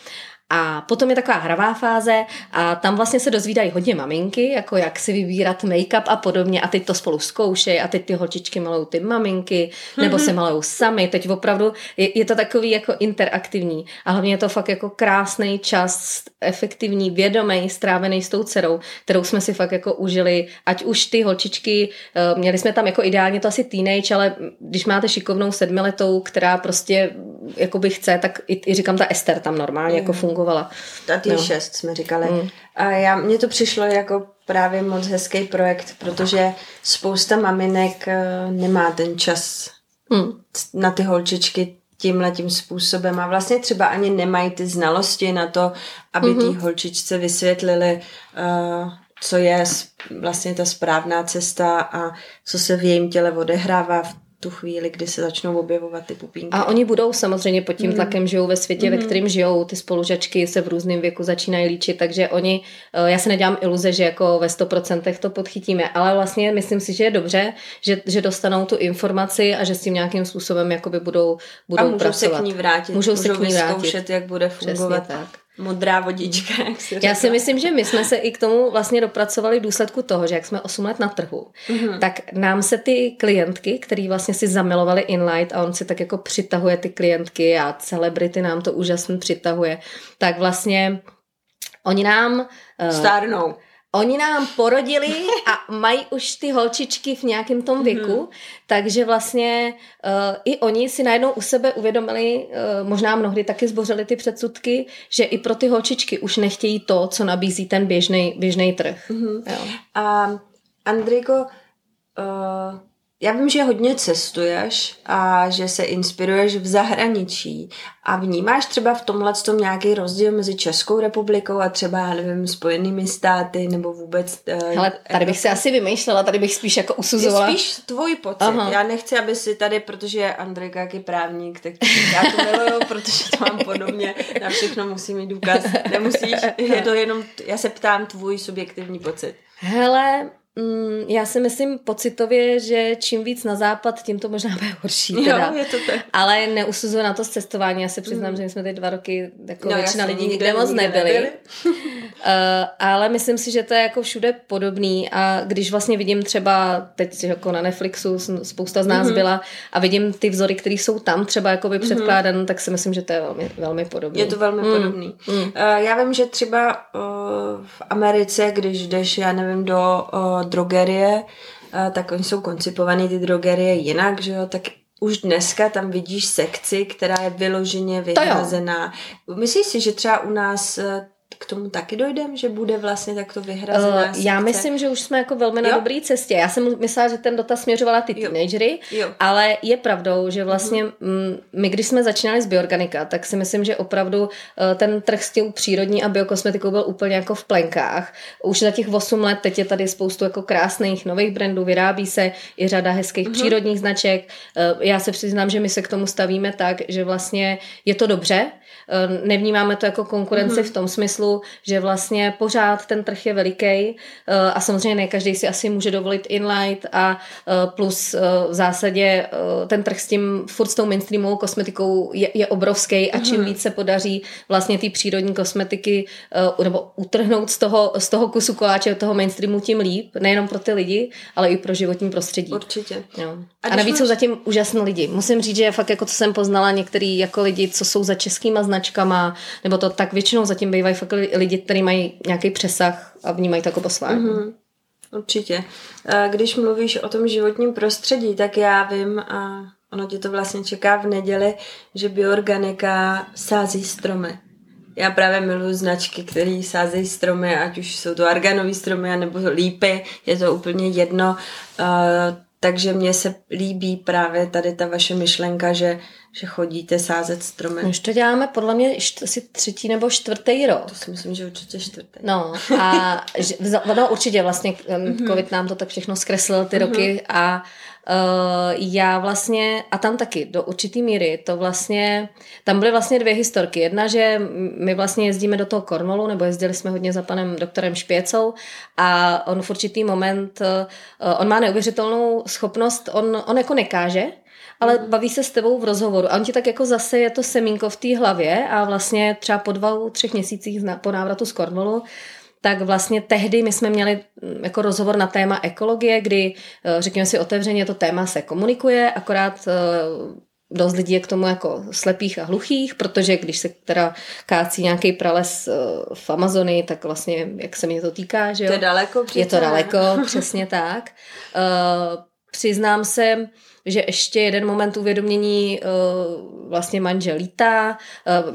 Speaker 3: A potom je taková hravá fáze a tam vlastně se dozvídají hodně maminky, jako jak si vybírat make-up a podobně a teď to spolu zkoušejí a teď ty holčičky malují ty maminky nebo se malují sami. Teď opravdu je, je to takový jako interaktivní a hlavně je to fakt jako krásný čas, efektivní, vědomý, strávený s tou dcerou, kterou jsme si fakt jako užili, ať už ty holčičky, eh, měli jsme tam jako ideálně to asi teenage, ale když máte šikovnou sedmiletou, která prostě jakoby chce, tak i, i říkám, ta Ester tam normálně jako fungovala.
Speaker 2: A ty
Speaker 3: No.
Speaker 2: šest jsme říkali.
Speaker 3: Mm.
Speaker 2: A já, mně to přišlo jako právě moc hezký projekt, protože spousta maminek eh, nemá ten čas
Speaker 3: Hmm.
Speaker 2: na ty holčičky tímhle tím způsobem a vlastně třeba ani nemají ty znalosti na to, aby mm-hmm.
Speaker 3: Mhm.
Speaker 2: té holčičce vysvětlili, uh, co je vlastně ta správná cesta a co se v jejím těle odehrává v tu chvíli, kdy se začnou objevovat ty pupínky.
Speaker 3: A oni budou samozřejmě pod
Speaker 2: Mm.
Speaker 3: tím tlakem, žijou ve světě, ve kterém žijou, ty spolužačky se v různém věku začínají líčit, takže oni, eh, já se nedělám iluze, že jako ve 100% to podchytíme, ale vlastně myslím si, že je dobře, že, že dostanou tu informaci a že s tím nějakým způsobem jakoby budou, budou
Speaker 2: a můžou
Speaker 3: pracovat.
Speaker 2: se k ní vrátit,
Speaker 3: Můžou se k ní vrátit.
Speaker 2: jak bude
Speaker 3: Přesně
Speaker 2: fungovat
Speaker 3: tak.
Speaker 2: Modrá vodička, jak se
Speaker 3: Já si myslím, že my jsme se i k tomu vlastně dopracovali v důsledku toho, že jak jsme 8 let na trhu, mm-hmm. tak nám se ty klientky, který vlastně si zamilovali Inlight a on si tak jako přitahuje ty klientky a celebrity nám to úžasně přitahuje, tak vlastně oni nám... eh,
Speaker 2: stárnou.
Speaker 3: Oni nám porodili a mají už ty holčičky v nějakém tom věku, mm-hmm. takže vlastně uh, i oni si najednou u sebe uvědomili, uh, možná mnohdy taky zbořili ty předsudky, že i pro ty holčičky už nechtějí to, co nabízí ten běžný běžný trh. Mm-hmm. Jo.
Speaker 2: A Andriko, uh, já vím, že hodně cestuješ a že se inspiruješ v zahraničí a vnímáš třeba v tomhle tom nějaký rozdíl mezi Českou republikou a třeba, nevím, Spojenými státy nebo vůbec... Uh,
Speaker 3: Ale tady bych si asi vymýšlela, tady bych spíš jako usuzovala.
Speaker 2: Je spíš tvůj pocit.
Speaker 3: Aha.
Speaker 2: Aha. Já nechci, aby si tady, protože Andrejka jak je právník, tak já to miluju, protože to mám podobně. Na všechno musím mít důkaz. Nemusíš, je to jenom, já se ptám tvůj subjektivní pocit.
Speaker 3: Hele, mm, já si myslím pocitově, že čím víc na západ, tím to možná bude horší. Teda.
Speaker 2: Jo, je to tak.
Speaker 3: Ale neusuzuju na to z cestování. Já se přiznám, mm. že my jsme teď dva roky, jako no, většina lidí nikde moc nebyli. Uh, ale myslím si, že to je jako všude podobný a když vlastně vidím třeba teď jako na Netflixu spousta z nás mm-hmm. byla a vidím ty vzory, které jsou tam třeba jakoby předkládané, tak si myslím, že to je velmi, velmi podobné.
Speaker 2: Je to velmi mm. podobný. Mm. Uh, já vím, že třeba uh, v Americe, když jdeš, já nevím, do uh, drogerie, tak oni jsou koncipovaný ty drogerie jinak, že jo, tak už dneska tam vidíš sekci, která je vyloženě vyhrazená. Myslíš si, že třeba u nás uh, k tomu taky dojdem, že bude vlastně takto vyhrazená
Speaker 3: Uh,
Speaker 2: sekce?
Speaker 3: já myslím, že už jsme jako velmi na
Speaker 2: Jo.
Speaker 3: dobré cestě. Já jsem myslela, že ten dotaz směřovala ty teenagery,
Speaker 2: Jo.
Speaker 3: ale je pravdou, že vlastně mm, my, když jsme začínali s bioorganika, tak si myslím, že opravdu uh, ten trh s tou přírodní a biokosmetikou byl úplně jako v plenkách. Už za těch 8 let teď je tady spoustu jako krásných nových brandů, vyrábí se i řada hezkých přírodních značek. Uh, já se přiznám, že my se k tomu stavíme tak, že vlastně je to dobře, nevnímáme to jako konkurenci v tom smyslu, že vlastně pořád ten trh je veliký uh, a samozřejmě ne každý si asi může dovolit inlight a uh, plus v zásadě ten trh s tím furt s tou mainstreamovou kosmetikou je, je obrovský a čím víc se podaří vlastně ty přírodní kosmetiky nebo utrhnout z toho, z toho kusu koláče toho mainstreamu tím líp, nejenom pro ty lidi, ale i pro životní prostředí.
Speaker 2: Určitě.
Speaker 3: Jo.
Speaker 2: A
Speaker 3: A, navíc
Speaker 2: máš-
Speaker 3: jsou zatím úžasní lidi. Musím říct, že fakt jako co jsem poznala některý jako lidi, co jsou za českýma značkama, nebo to tak většinou zatím bývají fakt li- lidi, kteří mají nějaký přesah a vnímají to jako poslání. Mm-hmm.
Speaker 2: Určitě. Když mluvíš o tom životním prostředí, tak já vím, a ono tě to vlastně čeká v neděli, že bioorganika sází stromy. Já právě miluji značky, které sázejí stromy, ať už jsou to arganové stromy nebo lípy, je to úplně jedno. Takže mně se líbí právě tady ta vaše myšlenka, že, že chodíte sázet stromy.
Speaker 3: My už to děláme podle mě asi třetí nebo čtvrtý rok.
Speaker 2: To si myslím, že určitě čtvrtý.
Speaker 3: No a no, určitě vlastně mm-hmm. covid nám to tak všechno zkreslil ty mm-hmm. roky a Uh, já vlastně, a tam taky do určitý míry, to vlastně, tam byly vlastně dvě historky. Jedna, že my vlastně jezdíme do toho Cornwallu, nebo jezdili jsme hodně za panem doktorem Špěcou a on v určitý moment, uh, on má neuvěřitelnou schopnost, on, on jako nekáže, ale baví se s tebou v rozhovoru. A on ti tak jako zase je to semínko v té hlavě a vlastně třeba po dvou, třech měsících po návratu z Cornwallu tak vlastně tehdy my jsme měli mm, jako rozhovor na téma ekologie, kdy, eh, řekněme si otevřeně, to téma se komunikuje, akorát eh, dost lidí je k tomu jako slepých a hluchých, protože když se teda kácí nějaký prales eh, v Amazonii, tak vlastně, jak se mě to týká, že jo?
Speaker 2: To je daleko
Speaker 3: Je to daleko, přesně tak. Přiznám se, že ještě jeden moment uvědomění uh, vlastně manžel lítá,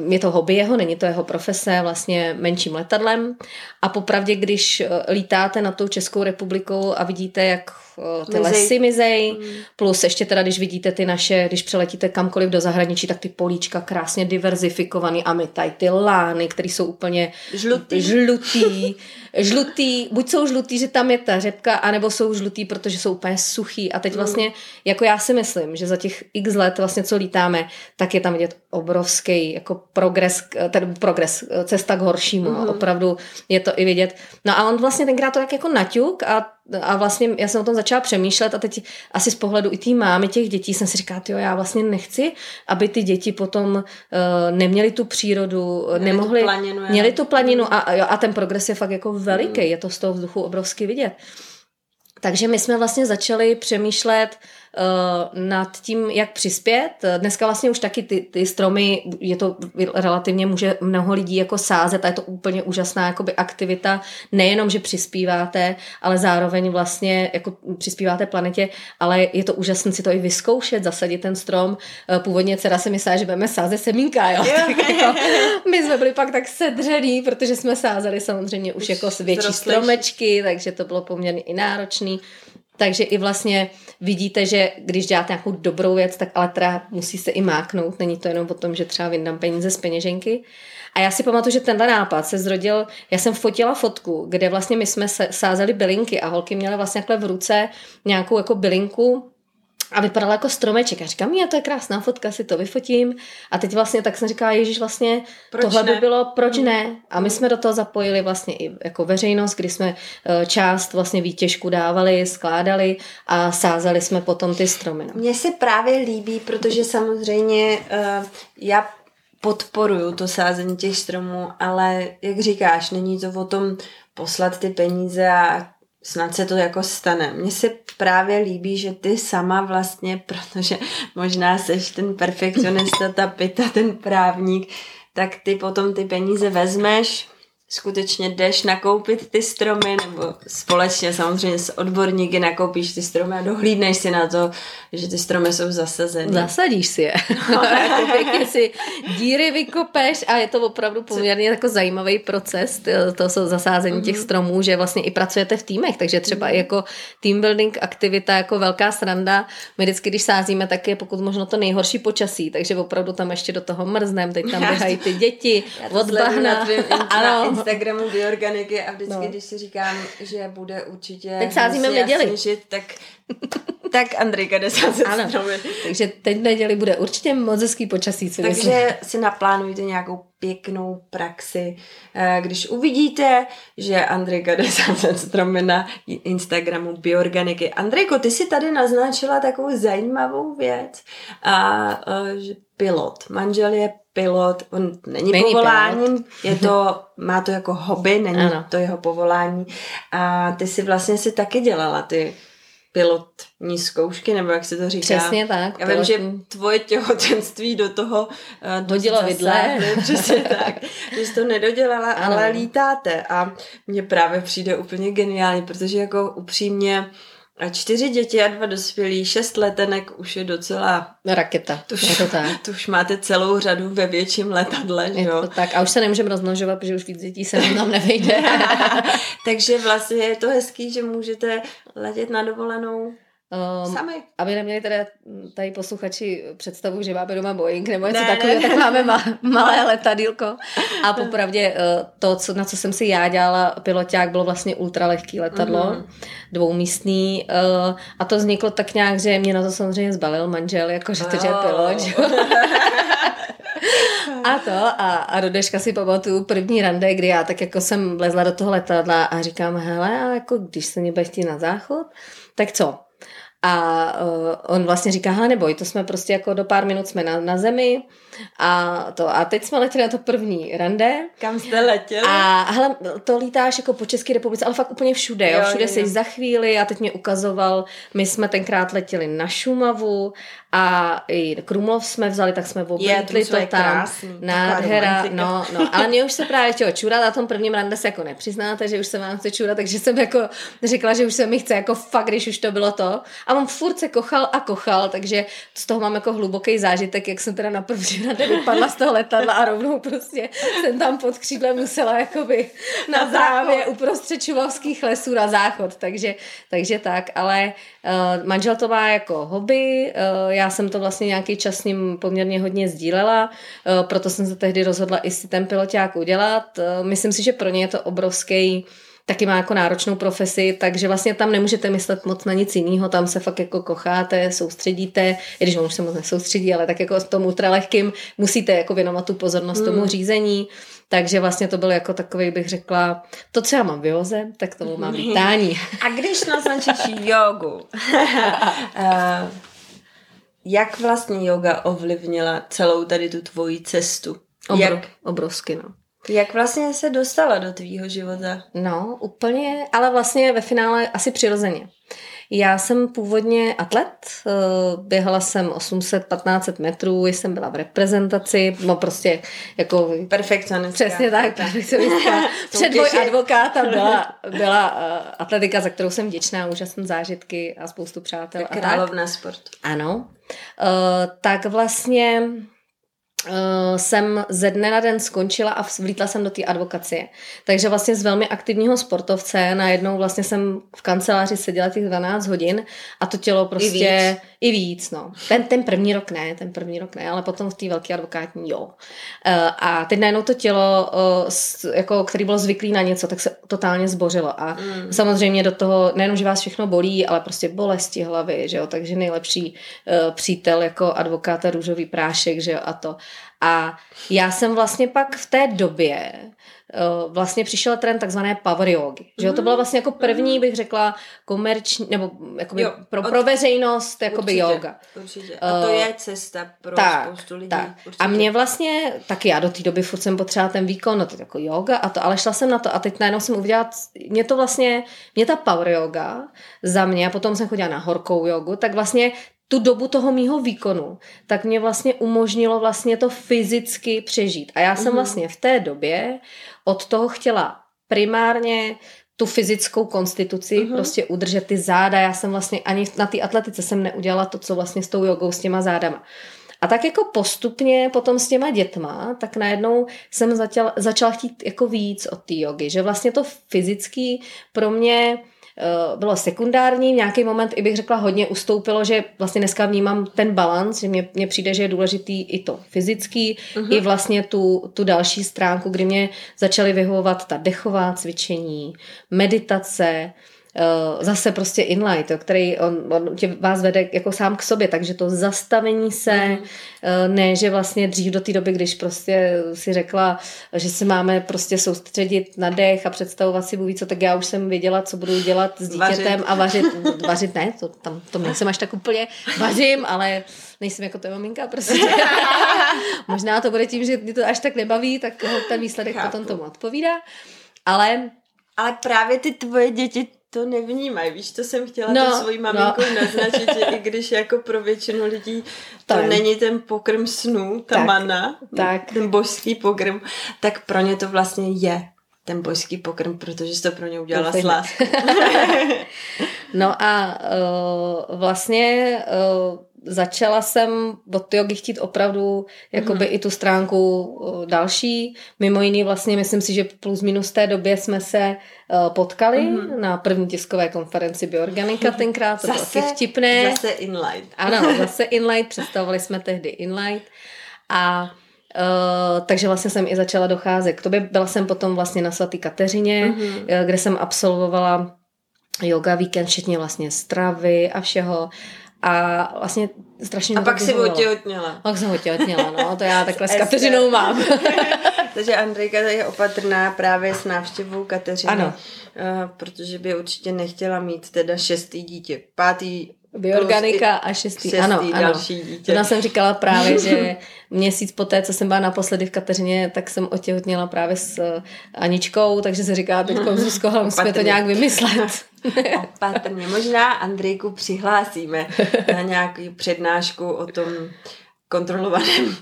Speaker 3: uh, je to hobby jeho, není to jeho profese, vlastně menším letadlem a popravdě, když uh, lítáte na tou Českou republikou a vidíte, jak ty Mizej. lesy mizej, mm. plus ještě teda, když vidíte ty naše, když přeletíte kamkoliv do zahraničí, tak ty políčka krásně diverzifikovaný a my tady ty lány, které jsou úplně
Speaker 2: žlutý,
Speaker 3: žlutý žlutý, buď jsou žlutý, že tam je ta řepka, anebo jsou žlutý, protože jsou úplně suchý. A teď mm. vlastně, jako já si myslím, že za těch x let vlastně, co lítáme, tak je tam vidět obrovský jako progres, ten progres, cesta k horšímu. Mm. Opravdu je to i vidět. No a on vlastně tenkrát to tak jako naťuk a a vlastně já jsem o tom začala přemýšlet a teď asi z pohledu i té mámy těch dětí jsem si říkala, jo, já vlastně nechci, aby ty děti potom uh, neměly tu přírodu, měli nemohli,
Speaker 2: tu planinu,
Speaker 3: měli tu planinu a, a ten progres je fakt jako veliký, mm. je to z toho vzduchu obrovsky vidět. Takže my jsme vlastně začali přemýšlet nad tím, jak přispět. Dneska vlastně už taky ty, ty stromy, je to relativně může mnoho lidí jako sázet a je to úplně úžasná jakoby aktivita. Nejenom, že přispíváte, ale zároveň vlastně jako přispíváte planetě, ale je to úžasné si to i vyzkoušet, zasadit ten strom. Uh, původně dcera se myslela, že budeme sázet semínka, jo? tak, jo. My jsme byli pak tak sedřený, protože jsme sázeli samozřejmě už, už jako větší stromečky, takže to bylo poměrně i náročný. Takže i vlastně vidíte, že když děláte nějakou dobrou věc, tak ale teda musí se i máknout. Není to jenom o tom, že třeba vyndám peníze z peněženky. A já si pamatuju, že tenhle nápad se zrodil, já jsem fotila fotku, kde vlastně my jsme sázeli bylinky a holky měly vlastně takhle v ruce nějakou jako bylinku a vypadala jako stromeček. A říkám, je to je krásná fotka, si to vyfotím. A teď vlastně tak jsem říkala, Ježíš, vlastně proč tohle ne? by bylo, proč mm. ne? A my jsme do toho zapojili vlastně i jako veřejnost, kdy jsme eh, část vlastně výtěžku dávali, skládali a sázeli jsme potom ty stromy. No.
Speaker 2: Mně se právě líbí, protože samozřejmě uh, já podporuju to sázení těch stromů, ale jak říkáš, není to o tom poslat ty peníze a snad se to jako stane. Mně se právě líbí, že ty sama vlastně, protože možná seš ten perfekcionista, ta pita, ten právník, tak ty potom ty peníze vezmeš, skutečně jdeš nakoupit ty stromy, nebo společně samozřejmě s odborníky nakoupíš ty stromy a dohlídneš si na to, že ty stromy jsou zasazeny.
Speaker 3: Zasadíš si je. No, jako pěkně si díry vykopeš a je to opravdu poměrně jako zajímavý proces, to jsou zasázení těch mhm. stromů, že vlastně i pracujete v týmech, takže třeba i mhm. jako team building aktivita jako velká sranda. My vždycky, když sázíme, tak je pokud možno to nejhorší počasí, takže opravdu tam ještě do toho mrznem, teď tam běhají ty děti od bahna.
Speaker 2: ano, Instagramu bioorganiky a vždycky, no. když si říkám, že bude určitě
Speaker 3: Teď sázíme v neděli.
Speaker 2: Snížit, tak, tak Andrejka jde sázet ano.
Speaker 3: Takže teď v neděli bude určitě moc hezký počasí.
Speaker 2: Co Takže myslím. si naplánujte nějakou pěknou praxi. Eh, když uvidíte, že Andrejka jde sázet stromy na Instagramu bioorganiky. Andrejko, ty si tady naznačila takovou zajímavou věc. A, eh, že pilot. Manžel je pilot, on není, není povoláním, pilot. je to, má to jako hobby, není ano. to jeho povolání. A ty si vlastně si taky dělala ty pilotní zkoušky, nebo jak se to říká.
Speaker 3: Přesně tak.
Speaker 2: Já vím, že tvoje těhotenství do toho
Speaker 3: uh, hodilo vidle.
Speaker 2: Přesně tak. Že jsi to nedodělala, ano. ale lítáte. A mně právě přijde úplně geniální, protože jako upřímně a čtyři děti a dva dospělí, šest letenek už je docela...
Speaker 3: Raketa,
Speaker 2: to už, je to tak. To už máte celou řadu ve větším letadle,
Speaker 3: že jo? tak a už se nemůžeme rozmnožovat, protože už víc dětí se nám nevejde.
Speaker 2: Takže vlastně je to hezký, že můžete letět na dovolenou Um, Sami.
Speaker 3: Aby neměli teda tady posluchači představu, že máme doma Boeing nebo něco takového, tak máme ma, malé letadílko. A popravdě eh, to, co, na co jsem si já dělala piloták, bylo vlastně ultralehký letadlo, mm-hmm. dvoumístný. Uh, a to vzniklo tak nějak, že mě na to samozřejmě zbalil manžel, jakože to, že je pilot. Že? a to, a, a do dneška si pamatuju první rande, kdy já tak jako jsem vlezla do toho letadla a říkám, hele, a jako když se mě budeš na záchod, tak co? A uh, on vlastně říká, hele neboj, to jsme prostě jako do pár minut jsme na, na zemi a to. A teď jsme letěli na to první rande.
Speaker 2: Kam jste letěli?
Speaker 3: A hele, to lítáš jako po České republice, ale fakt úplně všude, jo, jo všude jsi za chvíli a teď mě ukazoval, my jsme tenkrát letěli na Šumavu a i Krumlov jsme vzali, tak jsme oblítli to, to tam. Krásný, nádhera, no, no, ale mě už se právě chtělo čurat, na tom prvním rande se jako nepřiznáte, že už se vám chce čurat, takže jsem jako řekla, že už se mi chce jako fakt, když už to bylo to. A on furt se kochal a kochal, takže z toho mám jako hluboký zážitek, jak jsem teda na první vypadla z toho letadla a rovnou prostě jsem tam pod křídlem musela jakoby na závě uprostřed čulovských lesů na záchod, takže, takže tak, ale uh, manžel to má jako hobby, uh, já jsem to vlastně nějaký čas s ním poměrně hodně sdílela, uh, proto jsem se tehdy rozhodla i si ten piloták udělat. Uh, myslím si, že pro ně je to obrovský taky má jako náročnou profesi, takže vlastně tam nemůžete myslet moc na nic jiného, tam se fakt jako kocháte, soustředíte, i když on už se moc nesoustředí, ale tak jako s tom ultralehkým musíte jako věnovat tu pozornost hmm. tomu řízení, takže vlastně to bylo jako takový, bych řekla, to, co já mám vyvoze, tak to mám vítání.
Speaker 2: A když naznačíš jogu, eh, jak vlastně yoga ovlivnila celou tady tu tvoji cestu?
Speaker 3: Obro, jak, obrovsky, no.
Speaker 2: Jak vlastně se dostala do tvýho života?
Speaker 3: No, úplně, ale vlastně ve finále asi přirozeně. Já jsem původně atlet, eh, běhala jsem 800-1500 metrů, jsem byla v reprezentaci, no prostě jako...
Speaker 2: Perfekcionistka.
Speaker 3: Přesně tak, perfekcionistka. Předvoj advokáta byla, byla uh, atletika, za kterou jsem vděčná, úžasné zážitky a spoustu přátel.
Speaker 2: Královna sport.
Speaker 3: Ano. Uh, tak vlastně uh, jsem ze dne na den skončila a vlítla jsem do té advokacie. Takže vlastně z velmi aktivního sportovce najednou vlastně jsem v kanceláři seděla těch 12 hodin a to tělo prostě i víc, i víc no. Ten, ten první rok ne, ten první rok ne, ale potom v té velké advokátní jo. Uh, a teď najednou to tělo, uh, jako, který bylo zvyklý na něco, tak se totálně zbořilo a mm. samozřejmě do toho, nejenom, že vás všechno bolí, ale prostě bolesti hlavy, že jo, takže nejlepší přítel jako advokáta růžový prášek, že jo, a to. A já jsem vlastně pak v té době uh, vlastně přišel trend takzvané power yogi. Že jo, to byla vlastně jako první, bych řekla, komerční, nebo jakoby jo, pro, pro veřejnost, jakoby určitě, yoga.
Speaker 2: Určitě. A to je cesta pro tak, spoustu lidí. Tak.
Speaker 3: A mě vlastně, taky já do té doby furt jsem potřebovala ten výkon, no to jako yoga a to, ale šla jsem na to a teď najednou jsem uviděla, mě to vlastně, mě ta power yoga za mě, a potom jsem chodila na horkou jogu, tak vlastně tu dobu toho mýho výkonu, tak mě vlastně umožnilo vlastně to fyzicky přežít. A já jsem mm-hmm. vlastně v té době od toho chtěla primárně tu fyzickou konstituci, mm-hmm. prostě udržet ty záda. Já jsem vlastně ani na té atletice jsem neudělala to, co vlastně s tou jogou, s těma zádama. A tak jako postupně potom s těma dětma, tak najednou jsem začala, začala chtít jako víc od té jogy, že vlastně to fyzický pro mě bylo sekundární, v nějaký moment i bych řekla hodně ustoupilo, že vlastně dneska vnímám ten balans, že mně, mně přijde, že je důležitý i to fyzický, uh-huh. i vlastně tu, tu další stránku, kdy mě začaly vyhovovat ta dechová cvičení, meditace, Uh, zase prostě inlight, jo, který on, on tě vás vede jako sám k sobě, takže to zastavení se, mm. uh, ne, že vlastně dřív do té doby, když prostě si řekla, že se máme prostě soustředit na dech a představovat si Bůh co, tak já už jsem věděla, co budu dělat s dítětem vařit. a vařit, vařit ne, to, tam, to nejsem až tak úplně, vařím, ale nejsem jako to maminka, prostě. Možná to bude tím, že mě to až tak nebaví, tak ten výsledek Chápu. potom tomu odpovídá, ale
Speaker 2: ale právě ty tvoje děti to nevnímají, víš, to jsem chtěla
Speaker 3: No,
Speaker 2: no, to svojí maminku
Speaker 3: no.
Speaker 2: no. naznačit, že i když jako pro většinu lidí to
Speaker 3: Tak.
Speaker 2: není ten pokrm snů, ta
Speaker 3: Tak.
Speaker 2: mana,
Speaker 3: Tak.
Speaker 2: ten božský pokrm, tak pro ně to vlastně je ten božský pokrm, protože jsi to pro ně udělala s láskou.
Speaker 3: No a uh, vlastně uh, začala jsem od jogy chtít opravdu jakoby i tu stránku další. Mimo jiný vlastně myslím si, že plus minus té době jsme se potkali
Speaker 2: Mhm.
Speaker 3: na první tiskové konferenci Bioorganika tenkrát. To bylo taky vtipné.
Speaker 2: Zase inline.
Speaker 3: Ano, zase Inlight, představovali jsme tehdy Inlight a Uh, takže vlastně jsem i začala docházet k tobě. Byla jsem potom vlastně na svatý Kateřině,
Speaker 2: Mhm.
Speaker 3: mm-hmm. kde jsem absolvovala yoga víkend, včetně vlastně stravy a všeho. A vlastně strašně
Speaker 2: A pak si otěhotněla.
Speaker 3: Pak jsem otěhotněla, no, to já takhle s. Kateřinou mám.
Speaker 2: Takže Andrejka je opatrná právě s návštěvou Kateřiny.
Speaker 3: Ano.
Speaker 2: Uh, protože by určitě nechtěla mít teda šestý dítě. Pátý
Speaker 3: Bioorganika
Speaker 2: plus
Speaker 3: a šestý.
Speaker 2: šestý
Speaker 3: ano, ano.
Speaker 2: další dítě.
Speaker 3: To jsem říkala právě, že měsíc poté, co jsem byla naposledy v Kateřině, tak jsem otěhotněla právě s eh, Aničkou, takže se říká teď Zuzko, ale musíme to nějak vymyslet.
Speaker 2: Opatrně. Možná Andrejku přihlásíme na nějaký přednášku o tom kontrolovaném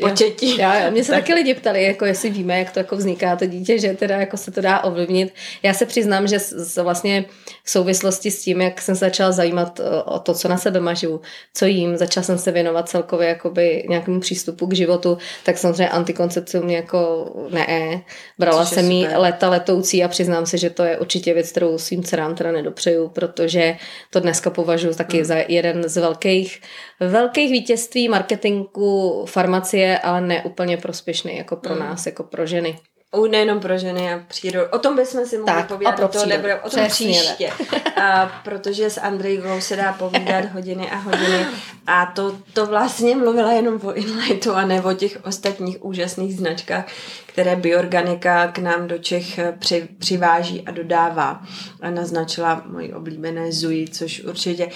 Speaker 2: početí.
Speaker 3: Jo, jo. Mě se
Speaker 2: Tak.
Speaker 3: taky lidi ptali, jako jestli víme, jak to jako vzniká to dítě, že teda jako se to dá ovlivnit. Já se přiznám, že s, s vlastně v souvislosti s tím, jak jsem se začala zajímat eh, o to, co na sebe mažu, co jím, začala jsem se věnovat celkově jakoby nějakému přístupu k životu, tak samozřejmě antikoncepci mě jako ne, brala
Speaker 2: Což
Speaker 3: jsem
Speaker 2: super.
Speaker 3: leta letoucí a přiznám se, že to je určitě věc, kterou svým dcerám teda nedopřeju, protože to dneska považuji taky
Speaker 2: Mm.
Speaker 3: za jeden z velkých, velkých vítězství marketingu farmacie, ale ne úplně prospěšný jako pro
Speaker 2: Mm.
Speaker 3: nás, jako pro ženy.
Speaker 2: U, nejenom pro ženy a přírodu. O tom bychom si mohli
Speaker 3: Tak,
Speaker 2: povídat,
Speaker 3: a pro přírodu.
Speaker 2: nebude, o tom
Speaker 3: Přesně
Speaker 2: příště. A, protože s Andrejkou se dá povídat hodiny a hodiny a to, to vlastně mluvila jenom o Inlightu a ne o těch ostatních úžasných značkách, které Bioorganika k nám do Čech při, přiváží a dodává. A naznačila moji oblíbené Zui, což určitě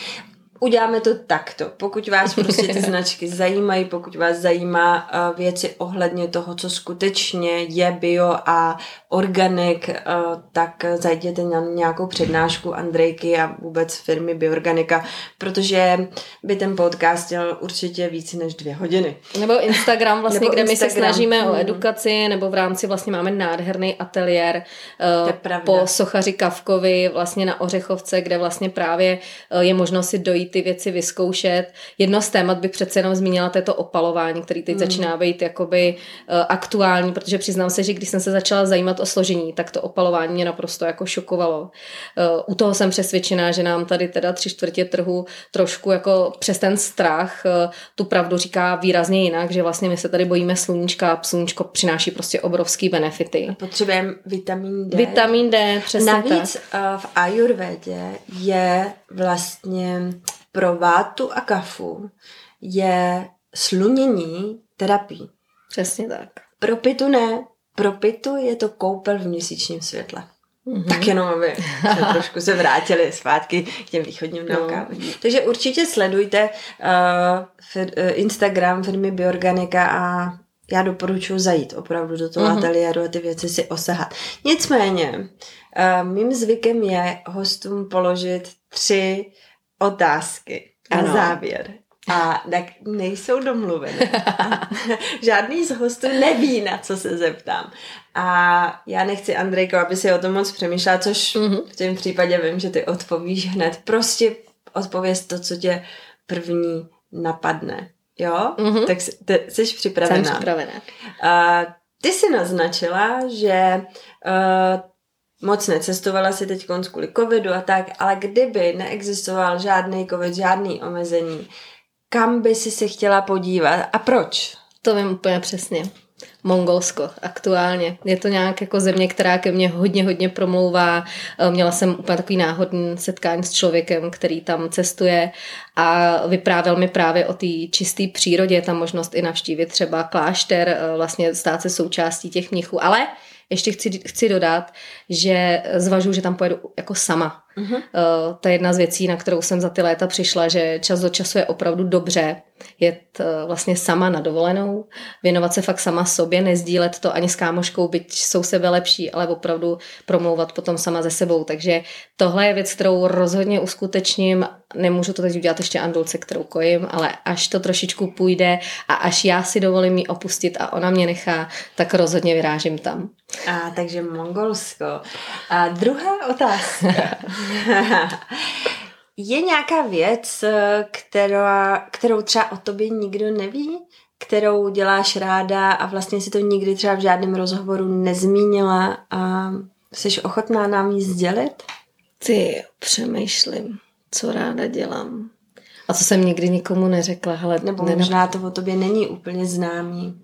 Speaker 2: Uděláme to takto. Pokud vás prostě ty značky zajímají, pokud vás zajímá uh, věci ohledně toho, co skutečně je bio a organik, uh, tak zajděte na nějakou přednášku Andrejky a vůbec firmy Bioorganika, protože by ten podcast měl určitě víc než dvě hodiny.
Speaker 3: Nebo Instagram vlastně,
Speaker 2: Nebo
Speaker 3: kde my se
Speaker 2: Instagram.
Speaker 3: snažíme o
Speaker 2: Mhm.
Speaker 3: edukaci, nebo v rámci vlastně máme nádherný ateliér uh,
Speaker 2: pravda.
Speaker 3: po sochaři Kavkovi vlastně na Ořechovce, kde vlastně právě je možno si dojít ty věci vyzkoušet. Jedno z témat bych přece jenom zmínila, to je to opalování, který teď
Speaker 2: Mhm.
Speaker 3: začíná být jakoby uh, aktuální, protože přiznám se, že když jsem se začala zajímat o složení, tak to opalování mě naprosto jako šokovalo. Uh, u toho jsem přesvědčená, že nám tady teda tři čtvrtě trhu trošku jako přes ten strach uh, tu pravdu říká výrazně jinak, že vlastně my se tady bojíme sluníčka a sluníčko přináší prostě obrovský benefity.
Speaker 2: Potřebujeme vitamin D.
Speaker 3: Vitamin D, přesně
Speaker 2: Navíc
Speaker 3: tak.
Speaker 2: v ajurvédě je vlastně pro vátu a kafu je slunění terapii.
Speaker 3: Přesně tak.
Speaker 2: Pro pitu ne. Pro pitu je to koupel v měsíčním světle.
Speaker 3: Mhm.
Speaker 2: Mm-hmm. Tak jenom, aby jsme trošku se vrátili zpátky k těm východním
Speaker 3: No.
Speaker 2: naukám. Takže určitě sledujte uh, fir, uh, Instagram firmy Bioorganika a já doporučuji zajít opravdu do toho
Speaker 3: Mhm.
Speaker 2: mm-hmm. ateliéru a ty věci si osahat. Nicméně, uh, mým zvykem je hostům položit tři otázky na
Speaker 3: Ano.
Speaker 2: závěr. A tak nejsou domluvené. A Žádný z hostů neví, na co se zeptám. A já nechci, Andrejko, aby si o tom moc přemýšlela, což
Speaker 3: Mhm.
Speaker 2: v tom případě vím, že ty odpovíš hned. Prostě odpověz to, co tě první napadne. Jo?
Speaker 3: Mhm.
Speaker 2: Tak jsi, ty, jsi připravená.
Speaker 3: Jsem připravená.
Speaker 2: Uh, ty si naznačila, že uh, moc necestovala si teď kvůli covidu a tak, ale kdyby neexistoval žádný covid, žádný omezení, kam by si se chtěla podívat a proč?
Speaker 3: To vím úplně přesně. Mongolsko aktuálně. Je to nějak jako země, která ke mně hodně, hodně promlouvá. Eh, Měla jsem úplně takový náhodný setkání s člověkem, který tam cestuje a vyprávěl mi právě o té čisté přírodě. Je tam možnost i navštívit třeba klášter, eh, vlastně stát se součástí těch mnichů. Ale ještě chci, chci dodat, že zvažuji, že tam pojedu jako sama.
Speaker 2: Mhm.
Speaker 3: Uh, to je jedna z věcí, na kterou jsem za ty léta přišla, že čas do času je opravdu dobře jet eh, vlastně sama na dovolenou, věnovat se fakt sama sobě, nezdílet to ani s kámoškou, byť jsou sebe lepší, ale opravdu promlouvat potom sama ze sebou. Takže tohle je věc, kterou rozhodně uskutečním. Nemůžu to teď udělat ještě Andulce, kterou kojím, ale až to trošičku půjde a až já si dovolím ji opustit a ona mě nechá, tak rozhodně vyrážím tam.
Speaker 2: A takže Mongolsko. A druhá otázka. Je nějaká věc, která, kterou třeba o tobě nikdo neví? Kterou děláš ráda a vlastně si to nikdy třeba v žádném rozhovoru nezmínila a jsi ochotná nám ji sdělit?
Speaker 3: Ty, přemýšlím, co ráda dělám. A co jsem nikdy nikomu neřekla. Hele,
Speaker 2: Nebo možná to o tobě není úplně známý.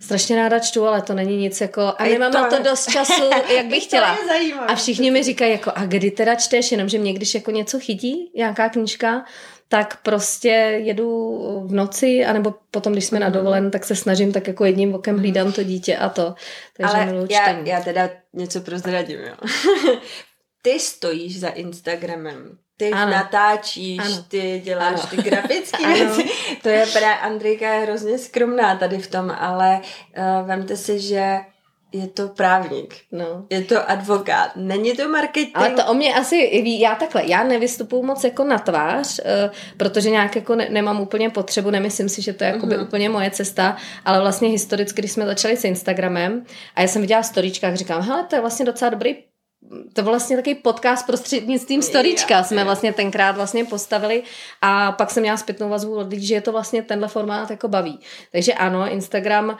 Speaker 3: Strašně ráda čtu, ale to není nic jako... A, a nemám to, na to dost času, jak bych chtěla.
Speaker 2: a
Speaker 3: všichni mi říkají jako, a kdy teda čteš, jenomže mě když jako něco chytí, nějaká knížka, tak prostě jedu v noci, anebo potom, když jsme na mhm. dovolen, tak se snažím tak jako jedním okem hlídám to dítě a to.
Speaker 2: Takže Ale já, já teda něco prozradím, jo. Ty stojíš za Instagramem ty ano. natáčíš, ano. ty děláš ano. ty grafické věci. To je právě Andrejka je hrozně skromná tady v tom, ale uh, vemte si, že je to právník, no. je to advokát, není to marketing.
Speaker 3: Ale to o mě asi ví, já takhle, já nevystupuju moc jako na tvář, uh, protože nějak jako ne, nemám úplně potřebu, nemyslím si, že to je uh-huh. Mhm. úplně moje cesta, ale vlastně historicky, když jsme začali s Instagramem a já jsem viděla storíčkách, říkám, hele, to je vlastně docela dobrý to byl vlastně takový podcast prostřednictvím storíčka jsme vlastně tenkrát vlastně postavili a pak jsem měla zpětnou vazbu od lidí, že je to vlastně tenhle formát jako baví. Takže ano, Instagram uh,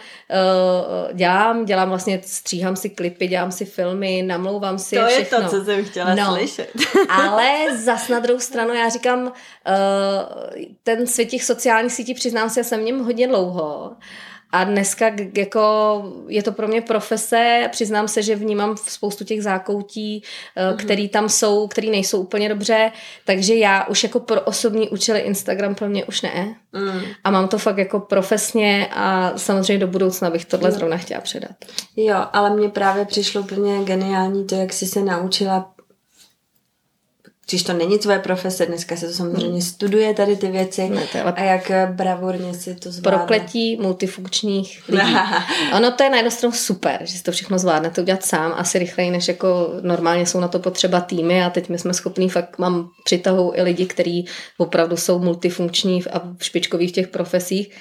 Speaker 3: dělám, dělám vlastně, stříhám si klipy, dělám si filmy, namlouvám si
Speaker 2: To
Speaker 3: všechno.
Speaker 2: je to, co jsem chtěla no, slyšet.
Speaker 3: ale zas na druhou stranu já říkám, uh, ten svět těch sociálních sítí, přiznám se, jsem v něm hodně dlouho a dneska jako je to pro mě profese, přiznám se, že vnímám spoustu těch zákoutí, mm-hmm. který tam jsou, který nejsou úplně dobře, takže já už jako pro osobní účely Instagram pro mě už ne. Mm. A mám to fakt jako profesně a samozřejmě do budoucna bych tohle no. zrovna chtěla předat.
Speaker 2: Jo, ale mně právě přišlo úplně geniální to, jak jsi se naučila když to není tvoje profese, dneska se to samozřejmě hmm. studuje tady ty věci ne, to je a jak bravurně si to zvládne.
Speaker 3: Prokletí multifunkčních lidí. ono to je na jednu stranu super, že si to všechno zvládne to udělat sám, asi rychleji, než jako normálně jsou na to potřeba týmy a teď my jsme schopní, fakt mám přitahou i lidi, kteří opravdu jsou multifunkční a špičkoví v těch profesích.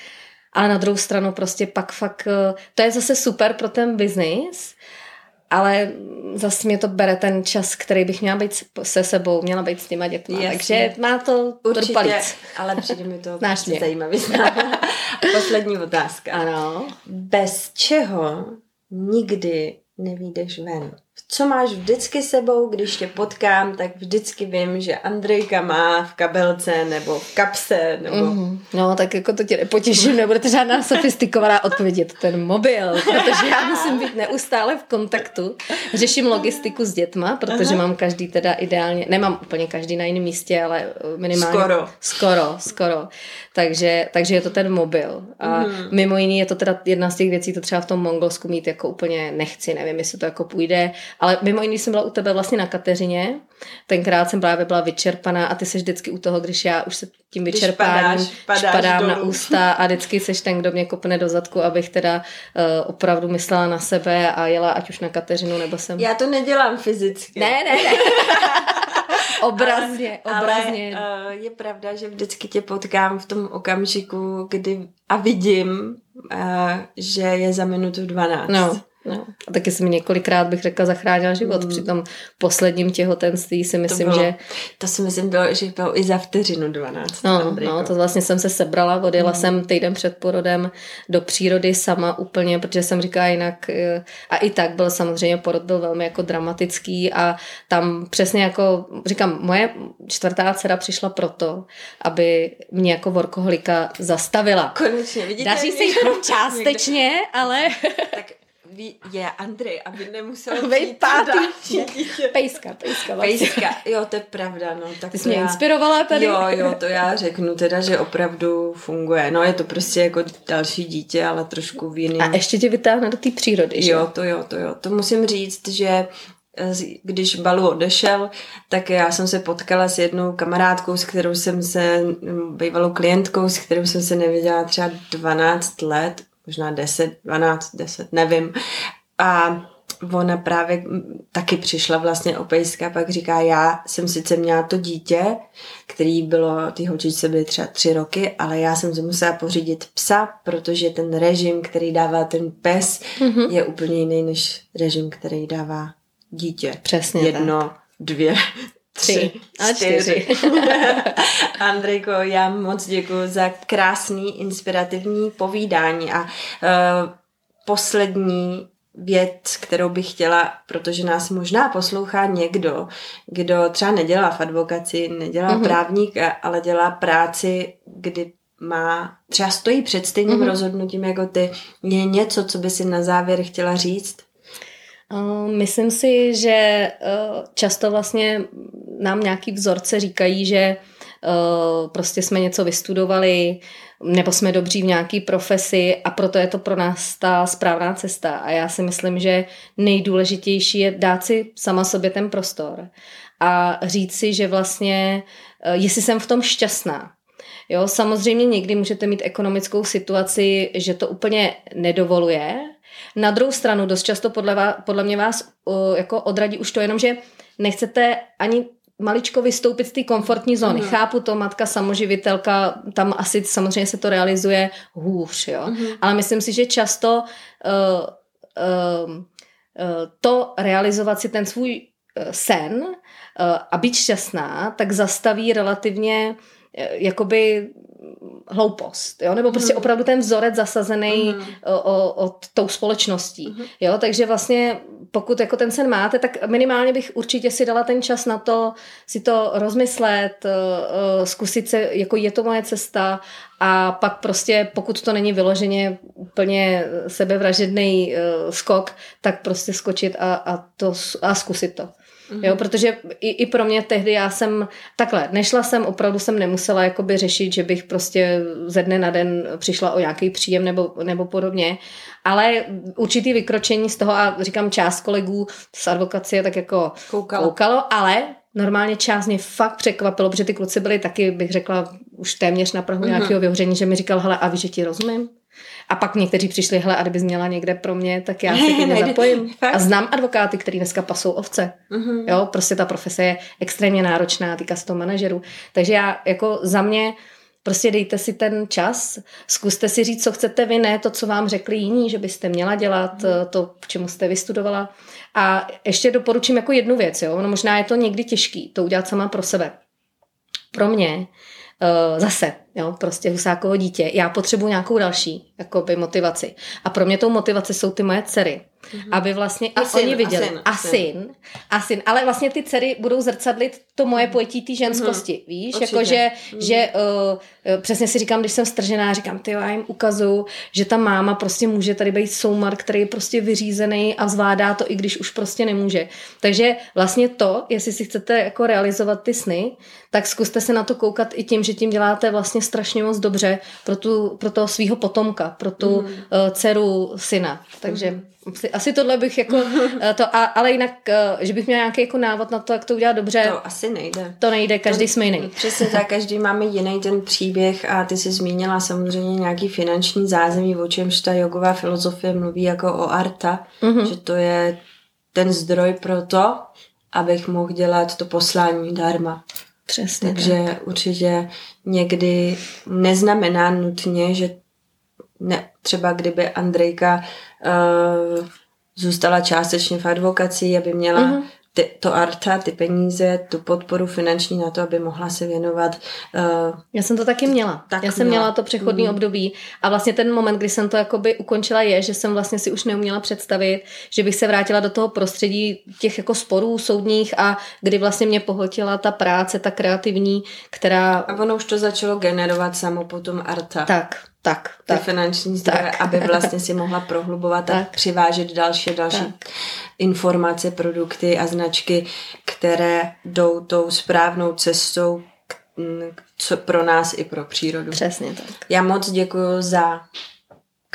Speaker 3: A na druhou stranu prostě pak fakt, eh, to je zase super pro ten biznis, ale zase mě to bere ten čas, který bych měla být se sebou, měla být s těma dětma. Jasně. Takže má to
Speaker 2: Určitě, palic. ale přijde mi to zajímavý. Poslední otázka.
Speaker 3: Ano.
Speaker 2: Bez čeho nikdy nevídeš ven? Co máš vždycky sebou, když tě potkám, tak vždycky vím, že Andrejka má v kabelce nebo v kapse. Nebo... Mm,
Speaker 3: no, tak jako to tě nepotěším, nebude to žádná sofistikovaná odpověď, je to ten mobil, protože já musím být neustále v kontaktu. Řeším logistiku s dětma, protože Aha. mám každý teda ideálně, nemám úplně každý na jiném místě, ale minimálně.
Speaker 2: Skoro.
Speaker 3: Skoro, skoro. Takže, takže je to ten mobil. A mm. mimo jiný je to teda jedna z těch věcí, to třeba v tom Mongolsku mít jako úplně nechci, nevím, jestli to jako půjde, ale mimo jiný jsem byla u tebe vlastně na Kateřině. Tenkrát jsem právě byla vyčerpaná a ty seš vždycky u toho, když já už se tím vyčerpáním padám na ústa a vždycky seš ten, kdo mě kopne do zadku, abych teda uh, opravdu myslela na sebe a jela ať už na Kateřinu nebo jsem...
Speaker 2: Já to nedělám fyzicky.
Speaker 3: Ne, ne, ne. obrazně, ale, obrazně.
Speaker 2: Ale uh, je pravda, že vždycky tě potkám v tom okamžiku, kdy a vidím, uh, že je za minutu 12.
Speaker 3: No. No. A taky se mi několikrát, bych řekla, zachránila život. Mm. Při tom posledním těhotenství si myslím,
Speaker 2: to bylo,
Speaker 3: že...
Speaker 2: To si myslím, bylo, že bylo i za vteřinu 12.
Speaker 3: No, no, to vlastně jsem se sebrala, odjela mm. jsem týden před porodem do přírody sama úplně, protože jsem říkala jinak... Eh, a i tak byl samozřejmě, porod byl velmi jako dramatický a tam přesně jako, říkám, moje čtvrtá dcera přišla proto, aby mě jako workoholika zastavila.
Speaker 2: Konečně, vidíte?
Speaker 3: Daří se jí částečně, ale...
Speaker 2: tak ví, je Andrej, aby nemusel být pátý dítě.
Speaker 3: Pejska, pejska.
Speaker 2: Vlastně. Pejska, jo, to je pravda. No, tak
Speaker 3: Ty jsi mě já, inspirovala tady.
Speaker 2: Jo, jo, to já řeknu teda, že opravdu funguje. No je to prostě jako další dítě, ale trošku v jiným.
Speaker 3: A ještě tě vytáhne do té přírody, že?
Speaker 2: Jo, to jo, to jo. To musím říct, že když Balu odešel, tak já jsem se potkala s jednou kamarádkou, s kterou jsem se, bývalou klientkou, s kterou jsem se neviděla třeba 12 let, možná 10, 12, 10, nevím. A ona právě taky přišla vlastně o pejska, pak říká, já jsem sice měla to dítě, který bylo, ty holčičce byly třeba tři roky, ale já jsem si musela pořídit psa, protože ten režim, který dává ten pes, mm-hmm. je úplně jiný než režim, který dává dítě.
Speaker 3: Přesně
Speaker 2: Jedno, tak. dvě, tři,
Speaker 3: a čtyři.
Speaker 2: Andrejko, já moc děkuji za krásný, inspirativní povídání a uh, poslední věc, kterou bych chtěla, protože nás možná poslouchá někdo, kdo třeba nedělá v advokaci, nedělá mm-hmm. právník, ale dělá práci, kdy má, třeba stojí před stejným mm-hmm. rozhodnutím jako ty. Je něco, co by si na závěr chtěla říct?
Speaker 3: Myslím si, že často vlastně nám nějaký vzorce říkají, že prostě jsme něco vystudovali, nebo jsme dobří v nějaké profesi a proto je to pro nás ta správná cesta. A já si myslím, že nejdůležitější je dát si sama sobě ten prostor a říct si, že vlastně, jestli jsem v tom šťastná, Jo, samozřejmě někdy můžete mít ekonomickou situaci, že to úplně nedovoluje, na druhou stranu dost často podle, vás, podle mě vás uh, jako odradí už to jenom, že nechcete ani maličko vystoupit z té komfortní zóny. Mm. Chápu to, matka samoživitelka, tam asi samozřejmě se to realizuje hůř, jo. Mm. Ale myslím si, že často uh, uh, uh, to realizovat si ten svůj uh, sen uh, a být šťastná, tak zastaví relativně uh, jakoby hloupost, jo? nebo prostě mm. opravdu ten vzorec zasazený mm. o, o, o tou společností. Mm. Jo? Takže vlastně pokud jako ten sen máte, tak minimálně bych určitě si dala ten čas na to si to rozmyslet, zkusit se, jako je to moje cesta a pak prostě, pokud to není vyloženě úplně sebevražedný skok, tak prostě skočit a, a, to, a zkusit to. Mm-hmm. Jo, protože i, i pro mě tehdy já jsem takhle, nešla jsem, opravdu jsem nemusela jakoby řešit, že bych prostě ze dne na den přišla o nějaký příjem nebo, nebo podobně, ale určitý vykročení z toho a říkám část kolegů z advokacie tak jako
Speaker 2: koukalo,
Speaker 3: koukalo ale normálně část mě fakt překvapilo, protože ty kluci byli taky, bych řekla, už téměř na prahu mm-hmm. nějakého vyhoření, že mi říkal, hele, a víš, že ti rozumím? A pak někteří přišli, hele, a kdybys měla někde pro mě, tak já se klidně zapojím. A znám advokáty, který dneska pasou ovce. Uh-huh. Jo, prostě ta profese je extrémně náročná, týká se toho manažerů. Takže já jako za mě Prostě dejte si ten čas, zkuste si říct, co chcete vy, ne to, co vám řekli jiní, že byste měla dělat, mhm. to, k čemu jste vystudovala. A ještě doporučím jako jednu věc, jo? No možná je to někdy těžký, to udělat sama pro sebe. Pro mě zase, jo, prostě Husákovo dítě, já potřebuji nějakou další jakoby, motivaci. A pro mě tou motivací jsou ty moje dcery. Mm-hmm. Aby vlastně a i syn, oni viděli. A syn, a syn. A syn. Ale vlastně ty dcery budou zrcadlit to moje mhm. pojetí té ženskosti. Mm-hmm. Víš? Jako, že, mm-hmm. že uh, přesně si říkám, když jsem stržená, říkám, ty já jim ukazuju, že ta máma prostě může tady být soumar, který je prostě vyřízený a zvládá to, i když už prostě nemůže. Takže vlastně to, jestli si chcete jako realizovat ty sny, tak zkuste se na to koukat i tím, že tím děláte vlastně strašně moc dobře pro, tu, pro toho svého potomka, pro tu mm. uh, dceru syna. Takže mm. Asi tohle bych jako eh, to, a, ale jinak, eh, že bych měla nějaký jako návod na to, jak to udělat dobře.
Speaker 2: To asi nejde.
Speaker 3: To nejde, každý to, jsme jiný.
Speaker 2: Přesně tak, každý máme jiný ten příběh a ty jsi zmínila samozřejmě nějaký finanční zázemí, o čemž ta jogová filozofie mluví jako o arta, mm-hmm. že to je ten zdroj pro to, abych mohl dělat to poslání darma.
Speaker 3: Přesně
Speaker 2: Takže tak. určitě někdy neznamená nutně, že ne, třeba kdyby Andrejka uh, zůstala částečně v advokaci, aby měla uh-huh. ty, to arta, ty peníze, tu podporu finanční na to, aby mohla se věnovat.
Speaker 3: Uh, Já jsem to taky měla. Tak Já jsem měla, měla to přechodný uh-huh. období a vlastně ten moment, kdy jsem to jakoby ukončila je, že jsem vlastně si už neuměla představit, že bych se vrátila do toho prostředí těch jako sporů soudních a kdy vlastně mě pohltila ta práce, ta kreativní, která...
Speaker 2: A ono už to začalo generovat samo potom arta.
Speaker 3: Tak, tak,
Speaker 2: ty tak, finanční zdroje, tak. aby vlastně si mohla prohlubovat tak. a přivážet další další tak. informace, produkty a značky, které jdou tou správnou cestou co pro nás i pro přírodu.
Speaker 3: Přesně tak.
Speaker 2: Já moc děkuji za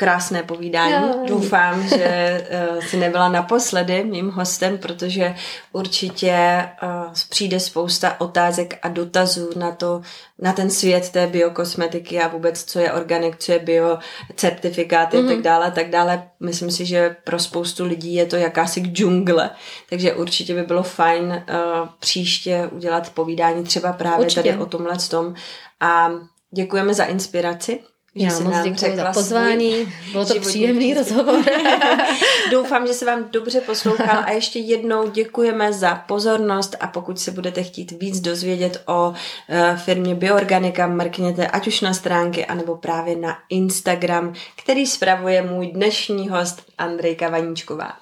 Speaker 2: krásné povídání. Jo. Doufám, že uh, si nebyla naposledy mým hostem, protože určitě uh, přijde spousta otázek a dotazů na to, na ten svět té biokosmetiky a vůbec, co je organik, co je bio, certifikáty mm-hmm. a tak mhm. dále, tak dále. Myslím si, že pro spoustu lidí je to jakási džungle, takže určitě by bylo fajn uh, příště udělat povídání třeba právě určitě. tady o tomhle tom. A děkujeme za inspiraci
Speaker 3: že Já moc děkuji za pozvání, bylo to příjemný rozhovor.
Speaker 2: Doufám, že se vám dobře poslouchal a ještě jednou děkujeme za pozornost a pokud se budete chtít víc dozvědět o uh, firmě Bioorganika, mrkněte ať už na stránky, anebo právě na Instagram, který spravuje můj dnešní host Andrejka Vaníčková.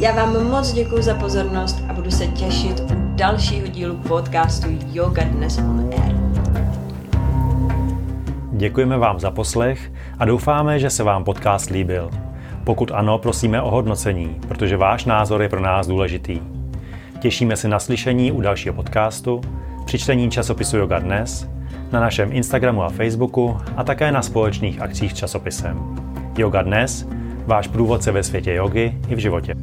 Speaker 2: Já vám moc děkuji za pozornost a budu se těšit u dalšího dílu podcastu Yoga Dnes on Air.
Speaker 1: Děkujeme vám za poslech a doufáme, že se vám podcast líbil. Pokud ano, prosíme o hodnocení, protože váš názor je pro nás důležitý. Těšíme se na slyšení u dalšího podcastu, při čtení časopisu Yoga Dnes, na našem Instagramu a Facebooku a také na společných akcích s časopisem. Yoga Dnes, váš průvodce ve světě jogy i v životě.